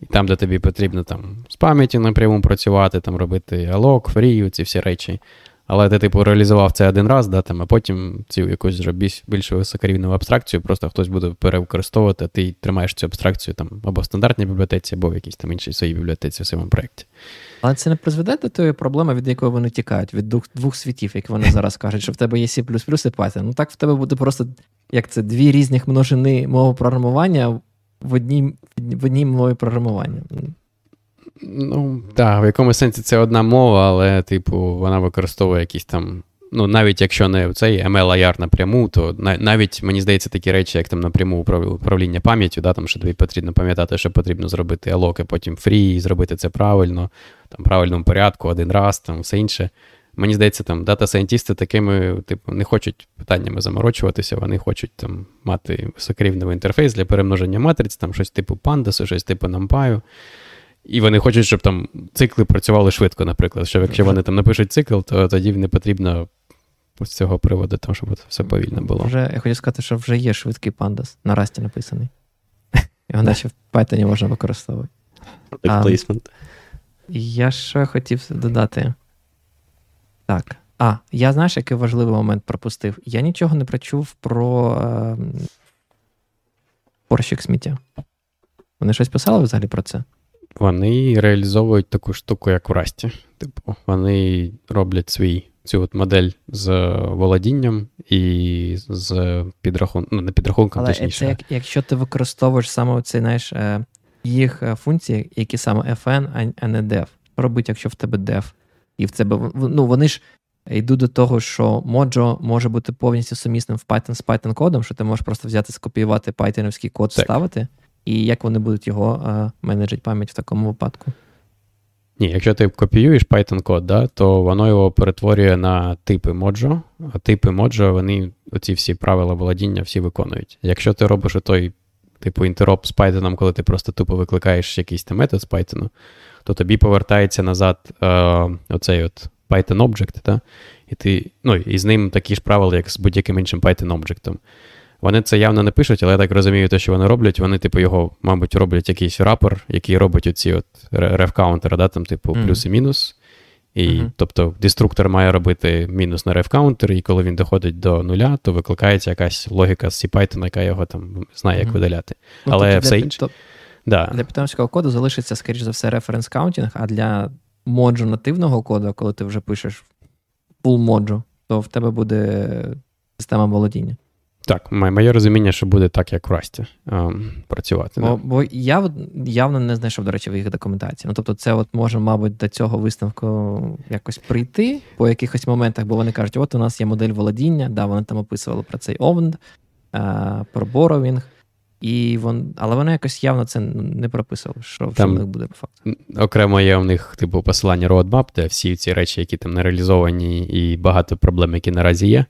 І там, де тобі потрібно там з пам'яті напряму працювати, там робити алок, фрію, ці всі речі. Але ти, типу, реалізував це один раз, да, там, а потім цю якусь вже більш, більш високорівневу абстракцію, просто хтось буде перевикористовувати, а ти тримаєш цю абстракцію там або в стандартній бібліотеці, або в якійсь там іншій своїй бібліотеці в своєму проєкті.
Але це не призведе до тої проблеми, від якої вони тікають, від двох двох світів, як вони зараз кажуть, що в тебе є C і Python. Ну так в тебе буде просто як це дві різних множини мови програмування в одній в одній мові програмування.
Ну, так, в якомусь сенсі це одна мова, але, типу, вона використовує якісь там. Ну, навіть якщо не цей ML-IR напряму, то навіть мені здається такі речі, як там напряму управління пам'яттю, да, там, що тобі потрібно пам'ятати, що потрібно зробити алоки, потім фрі, зробити це правильно, там, в правильному порядку, один раз, там, все інше. Мені здається, там дата-сайентісти такими, типу, не хочуть питаннями заморочуватися, вони хочуть там мати високорівневий інтерфейс для перемноження матриць, там щось типу Pandas, щось типу NumPy. І вони хочуть, щоб там цикли працювали швидко, наприклад. Що якщо вони там напишуть цикл, то тоді не потрібно з цього приводу, там, щоб все повільно було.
Вже, Я хочу сказати, що вже є швидкий пандас на расті написаний. Його наче в Python можна використовувати.
Placement.
Я ще хотів додати. Так. А, я знаєш, який важливий момент пропустив. Я нічого не прочув про е, порщик сміття. Вони щось писали взагалі про це?
Вони реалізовують таку штуку, як в Расті. Типу, вони роблять свій цю от модель з володінням і з підрахунком, ну, не підрахунком,
Але
точніше.
це як, якщо ти використовуєш саме цей, знаєш, е, їх е, функції, які саме FN, а не dev. Робить, якщо в тебе dev. І в тебе, ну, вони ж йдуть до того, що Mojo може бути повністю сумісним в Python з Python кодом, що ти можеш просто взяти, скопіювати Python код, так. ставити і як вони будуть його а, менеджити пам'ять в такому випадку?
Ні, якщо ти копіюєш Python код, да, то воно його перетворює на типи Mojo, а типи Mojo, вони оці всі правила володіння всі виконують. Якщо ти робиш той, типу, інтероп з Python, коли ти просто тупо викликаєш якийсь там метод з Python, то тобі повертається назад е, оцей от Python Object, да, і ти, ну, і з ним такі ж правила, як з будь-яким іншим Python об'єктом. Вони це явно не пишуть, але я так розумію, те, що вони роблять, вони, типу, його, мабуть, роблять якийсь рапор, який робить оці от рефкаунтери, да, там, типу, mm. плюс і мінус. І, mm-hmm. Тобто деструктор має робити мінус на refcounter, і коли він доходить до нуля, то викликається якась логіка з CPython, яка його там знає, як mm-hmm. видаляти. Ну, Але тобто все інше. То...
Да. Для пайтонського коду залишиться, скоріш за все, reference counting, а для Mojo нативного коду, коли ти вже пишеш full Mojo, то в тебе буде система володіння.
Так, моє розуміння, що буде так, як в Расті працювати.
Бо,
да.
бо я явно не знайшов, до речі, в їх документації. Ну, тобто, це от може, мабуть, до цього висновку якось прийти по якихось моментах, бо вони кажуть, от у нас є модель володіння, да, вони там описували про цей овнд, е, про боровінг, і вон, але вони якось явно це не прописували, що, в них буде по факту.
Окремо є в них, типу, посилання roadmap, де всі ці речі, які там не реалізовані, і багато проблем, які наразі є.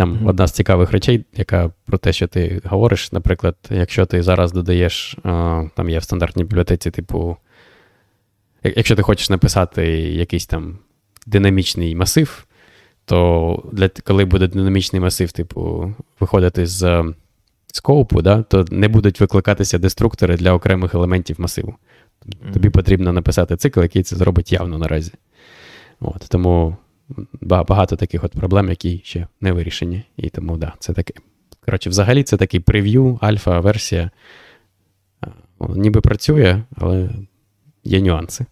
Там
Мгм.
одна з цікавих речей, яка про те, що ти говориш, наприклад, якщо ти зараз додаєш, а, там є в стандартній бібліотеці, типу, якщо ти хочеш написати якийсь там динамічний масив, то для, коли буде динамічний масив, типу, виходити з скоупу, да, то не будуть викликатися деструктори для окремих елементів масиву. Тобі потрібно написати цикл, який це зробить явно наразі. От, тому багато таких от проблем, які ще не вирішені. І тому, да, це таке. Коротше, взагалі, це такий прев'ю, альфа-версія. Ніби працює, але є нюанси.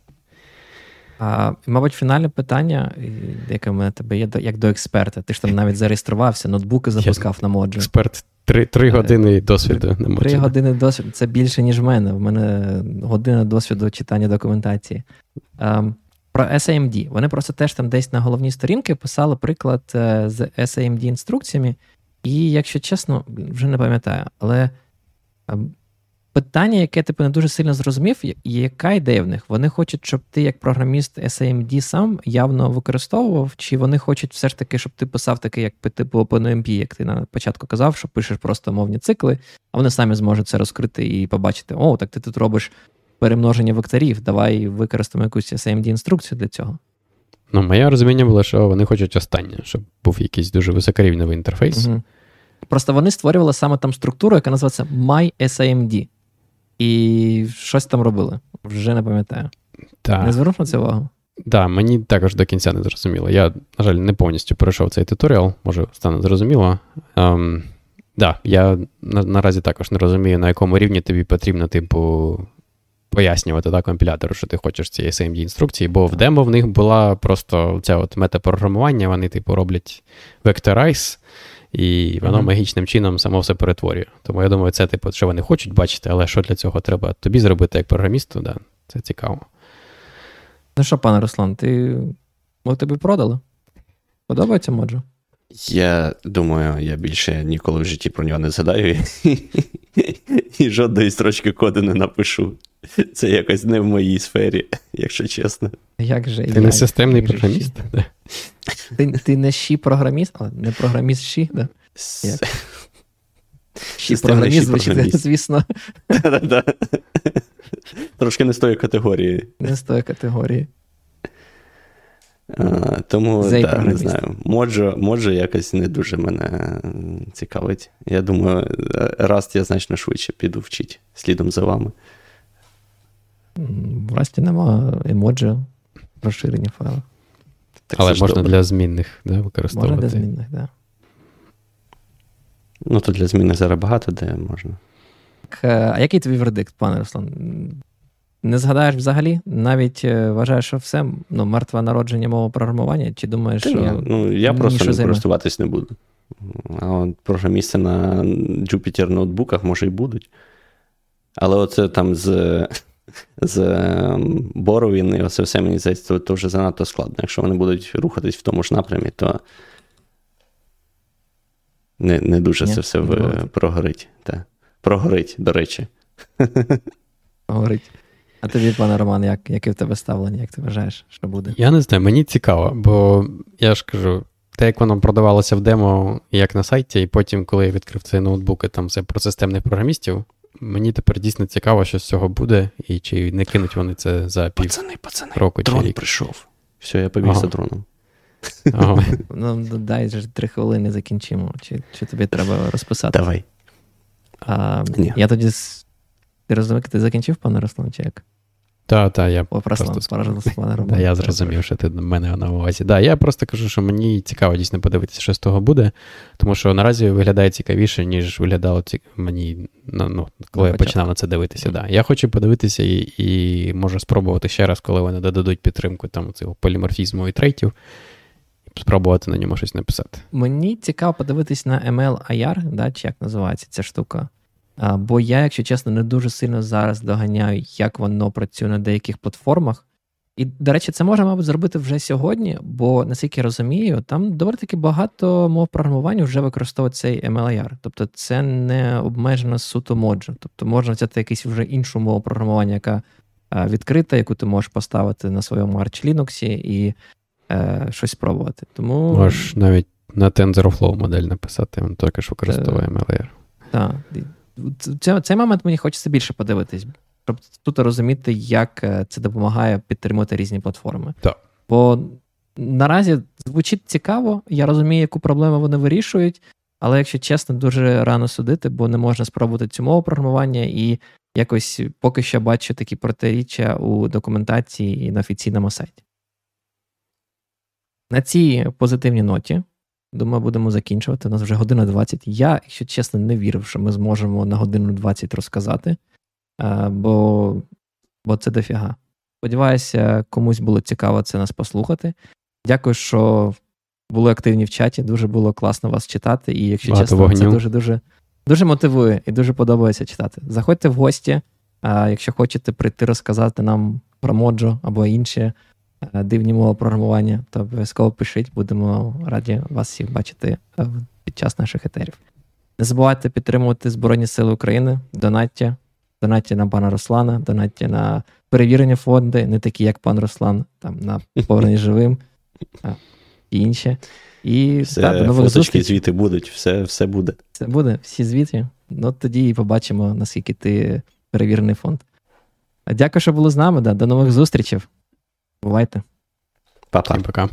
А, мабуть, фінальне питання, яке в мене тебе є, як до експерта. Ти ж там навіть зареєструвався, ноутбуки запускав на моджі.
Експерт три, три
Е,
години досвіду не може.
Три години досвіду це більше, ніж в мене. В мене година досвіду читання документації. Ем, про SAMD. Вони просто теж там десь на головній сторінці писали приклад е, з SAMD інструкціями. І, якщо чесно, вже не пам'ятаю, але питання, яке типу не дуже сильно зрозумів, яка ідея в них? Вони хочуть, щоб ти, як програміст SAMD сам явно використовував, чи вони хочуть все ж таки, щоб ти писав таке, як типу OpenMP, як ти на початку казав, що пишеш просто мовні цикли, а вони самі зможуть це розкрити і побачити: о, так ти тут робиш перемноження векторів, давай використаємо якусь SAMD-інструкцію для цього.
Ну, моє розуміння було, що вони хочуть останнє, щоб був якийсь дуже високорівневий інтерфейс.
Угу. Просто вони створювали саме там структуру, яка називається MySAMD. І щось там робили. Вже не пам'ятаю.
Та.
Не звернув на це увагу?
Да, мені також до кінця не зрозуміло. Я, на жаль, не повністю пройшов цей туторіал, може, стане зрозуміло. Ем, да, я на, наразі також не розумію, на якому рівні тобі потрібно, типу, пояснювати да, компілятору, що ти хочеш цієї SMD інструкції, бо в демо в них була просто ця от метапрограмування, вони, типу, роблять vectorize, і воно
Мгм.
магічним чином само все перетворює. Тому я думаю, це, типу, що вони хочуть бачити, але що для цього треба тобі зробити як програмісту, да, це цікаво.
Ну що, пане Руслан, ти ми тобі продали? Подобається моджо?
Я думаю, я більше ніколи в житті про нього не згадаю і, і жодної строчки коду не напишу. Це якось не в моїй сфері, якщо чесно.
Як же?
Ти
я-
не системний
як
програміст? Да.
Ти, ти не щі програміст, а не програміст щі, да? Як? Щі програміст, звучить, звісно,
Да-да-да. Трошки не з тої категорії.
не з тої категорії.
А, тому да, не знаю. Моджо, моджо якось не дуже мене цікавить. Я думаю, раз я значно швидше піду вчити слідом за вами.
В Расті нема емоджі, розширені файли.
Так
Але можна
добре.
для змінних да,
Можна
використовувати.
для змінних, так. Да.
Ну, то для зміни зараз багато де можна.
Так, е, А який твій вердикт, пане Руслан? Не згадаєш взагалі? Навіть е, вважаєш, що все ну, мертве народження мова програмування? Чи думаєш,
Та
що
ну, я просто не
займе?
користуватись не буду. А от програмісти на Jupyter ноутбуках, може, і будуть. Але оце там з, з ем, Боровін і оце все мені здається, то, то вже занадто складно. Якщо вони будуть рухатись в тому ж напрямі, то не, не дуже
Ні,
це все в, прогорить. Та. Прогорить, до речі.
говорить? А тобі, пане Роман, як, яке в тебе ставлення? Як ти вважаєш, що буде?
Я не знаю, мені цікаво, бо я ж кажу, те, як воно продавалося в демо, як на сайті, і потім, коли я відкрив цей ноутбук, і там все про системних програмістів, мені тепер дійсно цікаво, що з цього буде, і чи не кинуть вони це за пів
Пацани, пацани,
року чи
дрон
рік.
прийшов. Все, я побіг
Ага.
за дроном.
Ага.
Ну, дай же три хвилини закінчимо. Чи, чи тобі треба розписати?
Давай.
А,
Ні.
Я тоді. розумію, ти закінчив, пане Руслан, чи як?
Та, та, я
О, Руслан,
Просто
пане пане Роман.
Та я зрозумів, що ти до мене на увазі. Да, я просто кажу, що мені цікаво дійсно подивитися, що з того буде, тому що наразі виглядає цікавіше, ніж виглядало ці... мені ну, коли
На
я починав на це дивитися. Да. Я хочу подивитися і, і можу спробувати ще раз, коли вони додадуть підтримку там цього поліморфізму і трейтів. спробувати на ньому щось написати.
Мені цікаво подивитись на ML IR, да, чи як називається ця штука. А, Бо я, якщо чесно, не дуже сильно зараз доганяю, як воно працює на деяких платформах. І, до речі, це можна, мабуть, зробити вже сьогодні, бо, наскільки я розумію, там доволі таки багато мов програмування вже використовують цей MLIR. Тобто це не обмежено суто моджу. Тобто можна взяти якусь вже іншу мову програмування, яка відкрита, яку ти можеш поставити на своєму Arch Linux і е, щось спробувати. Тому...
Можеш навіть на TensorFlow модель написати, він також використовує MLIR.
Так. Цей момент мені хочеться більше подивитись щоб тут розуміти, як е, це допомагає підтримувати різні платформи.
Так.
Бо наразі звучить цікаво, я розумію, яку проблему вони вирішують, але, якщо чесно, дуже рано судити, бо не можна спробувати цю мову програмування і якось поки що бачу такі протиріччя у документації і на офіційному сайті. На цій позитивній ноті. Думаю, будемо закінчувати. У нас вже година 20. Я, якщо чесно, не вірив, що ми зможемо на годину 20 розказати. Е, бо бо це дофіга. Сподіваюся, комусь було цікаво це нас послухати. Дякую, що були активні в чаті. Дуже було класно вас читати. І, якщо Багато чесно, вогню. це дуже-дуже дуже мотивує і дуже подобається читати. Заходьте в гості, якщо хочете прийти розказати нам про моджо або інші е, дивні мови програмування, то обов'язково пишіть, будемо раді вас всіх бачити е, під час наших етерів. Не забувайте підтримувати Збройні Сили України, донаття донатьте на пана Руслана, донатьте на перевірені фонди, не такі, як пан Руслан, там на повернення живим і інші. І
все, та, до нових фоточки, звіти будуть, все все буде.
Все буде, всі звіти. Ну тоді і побачимо, наскільки ти перевірений фонд. Дякую, що були з нами. Да. До нових зустрічей. Бувайте.
Па-па.
Всім пока.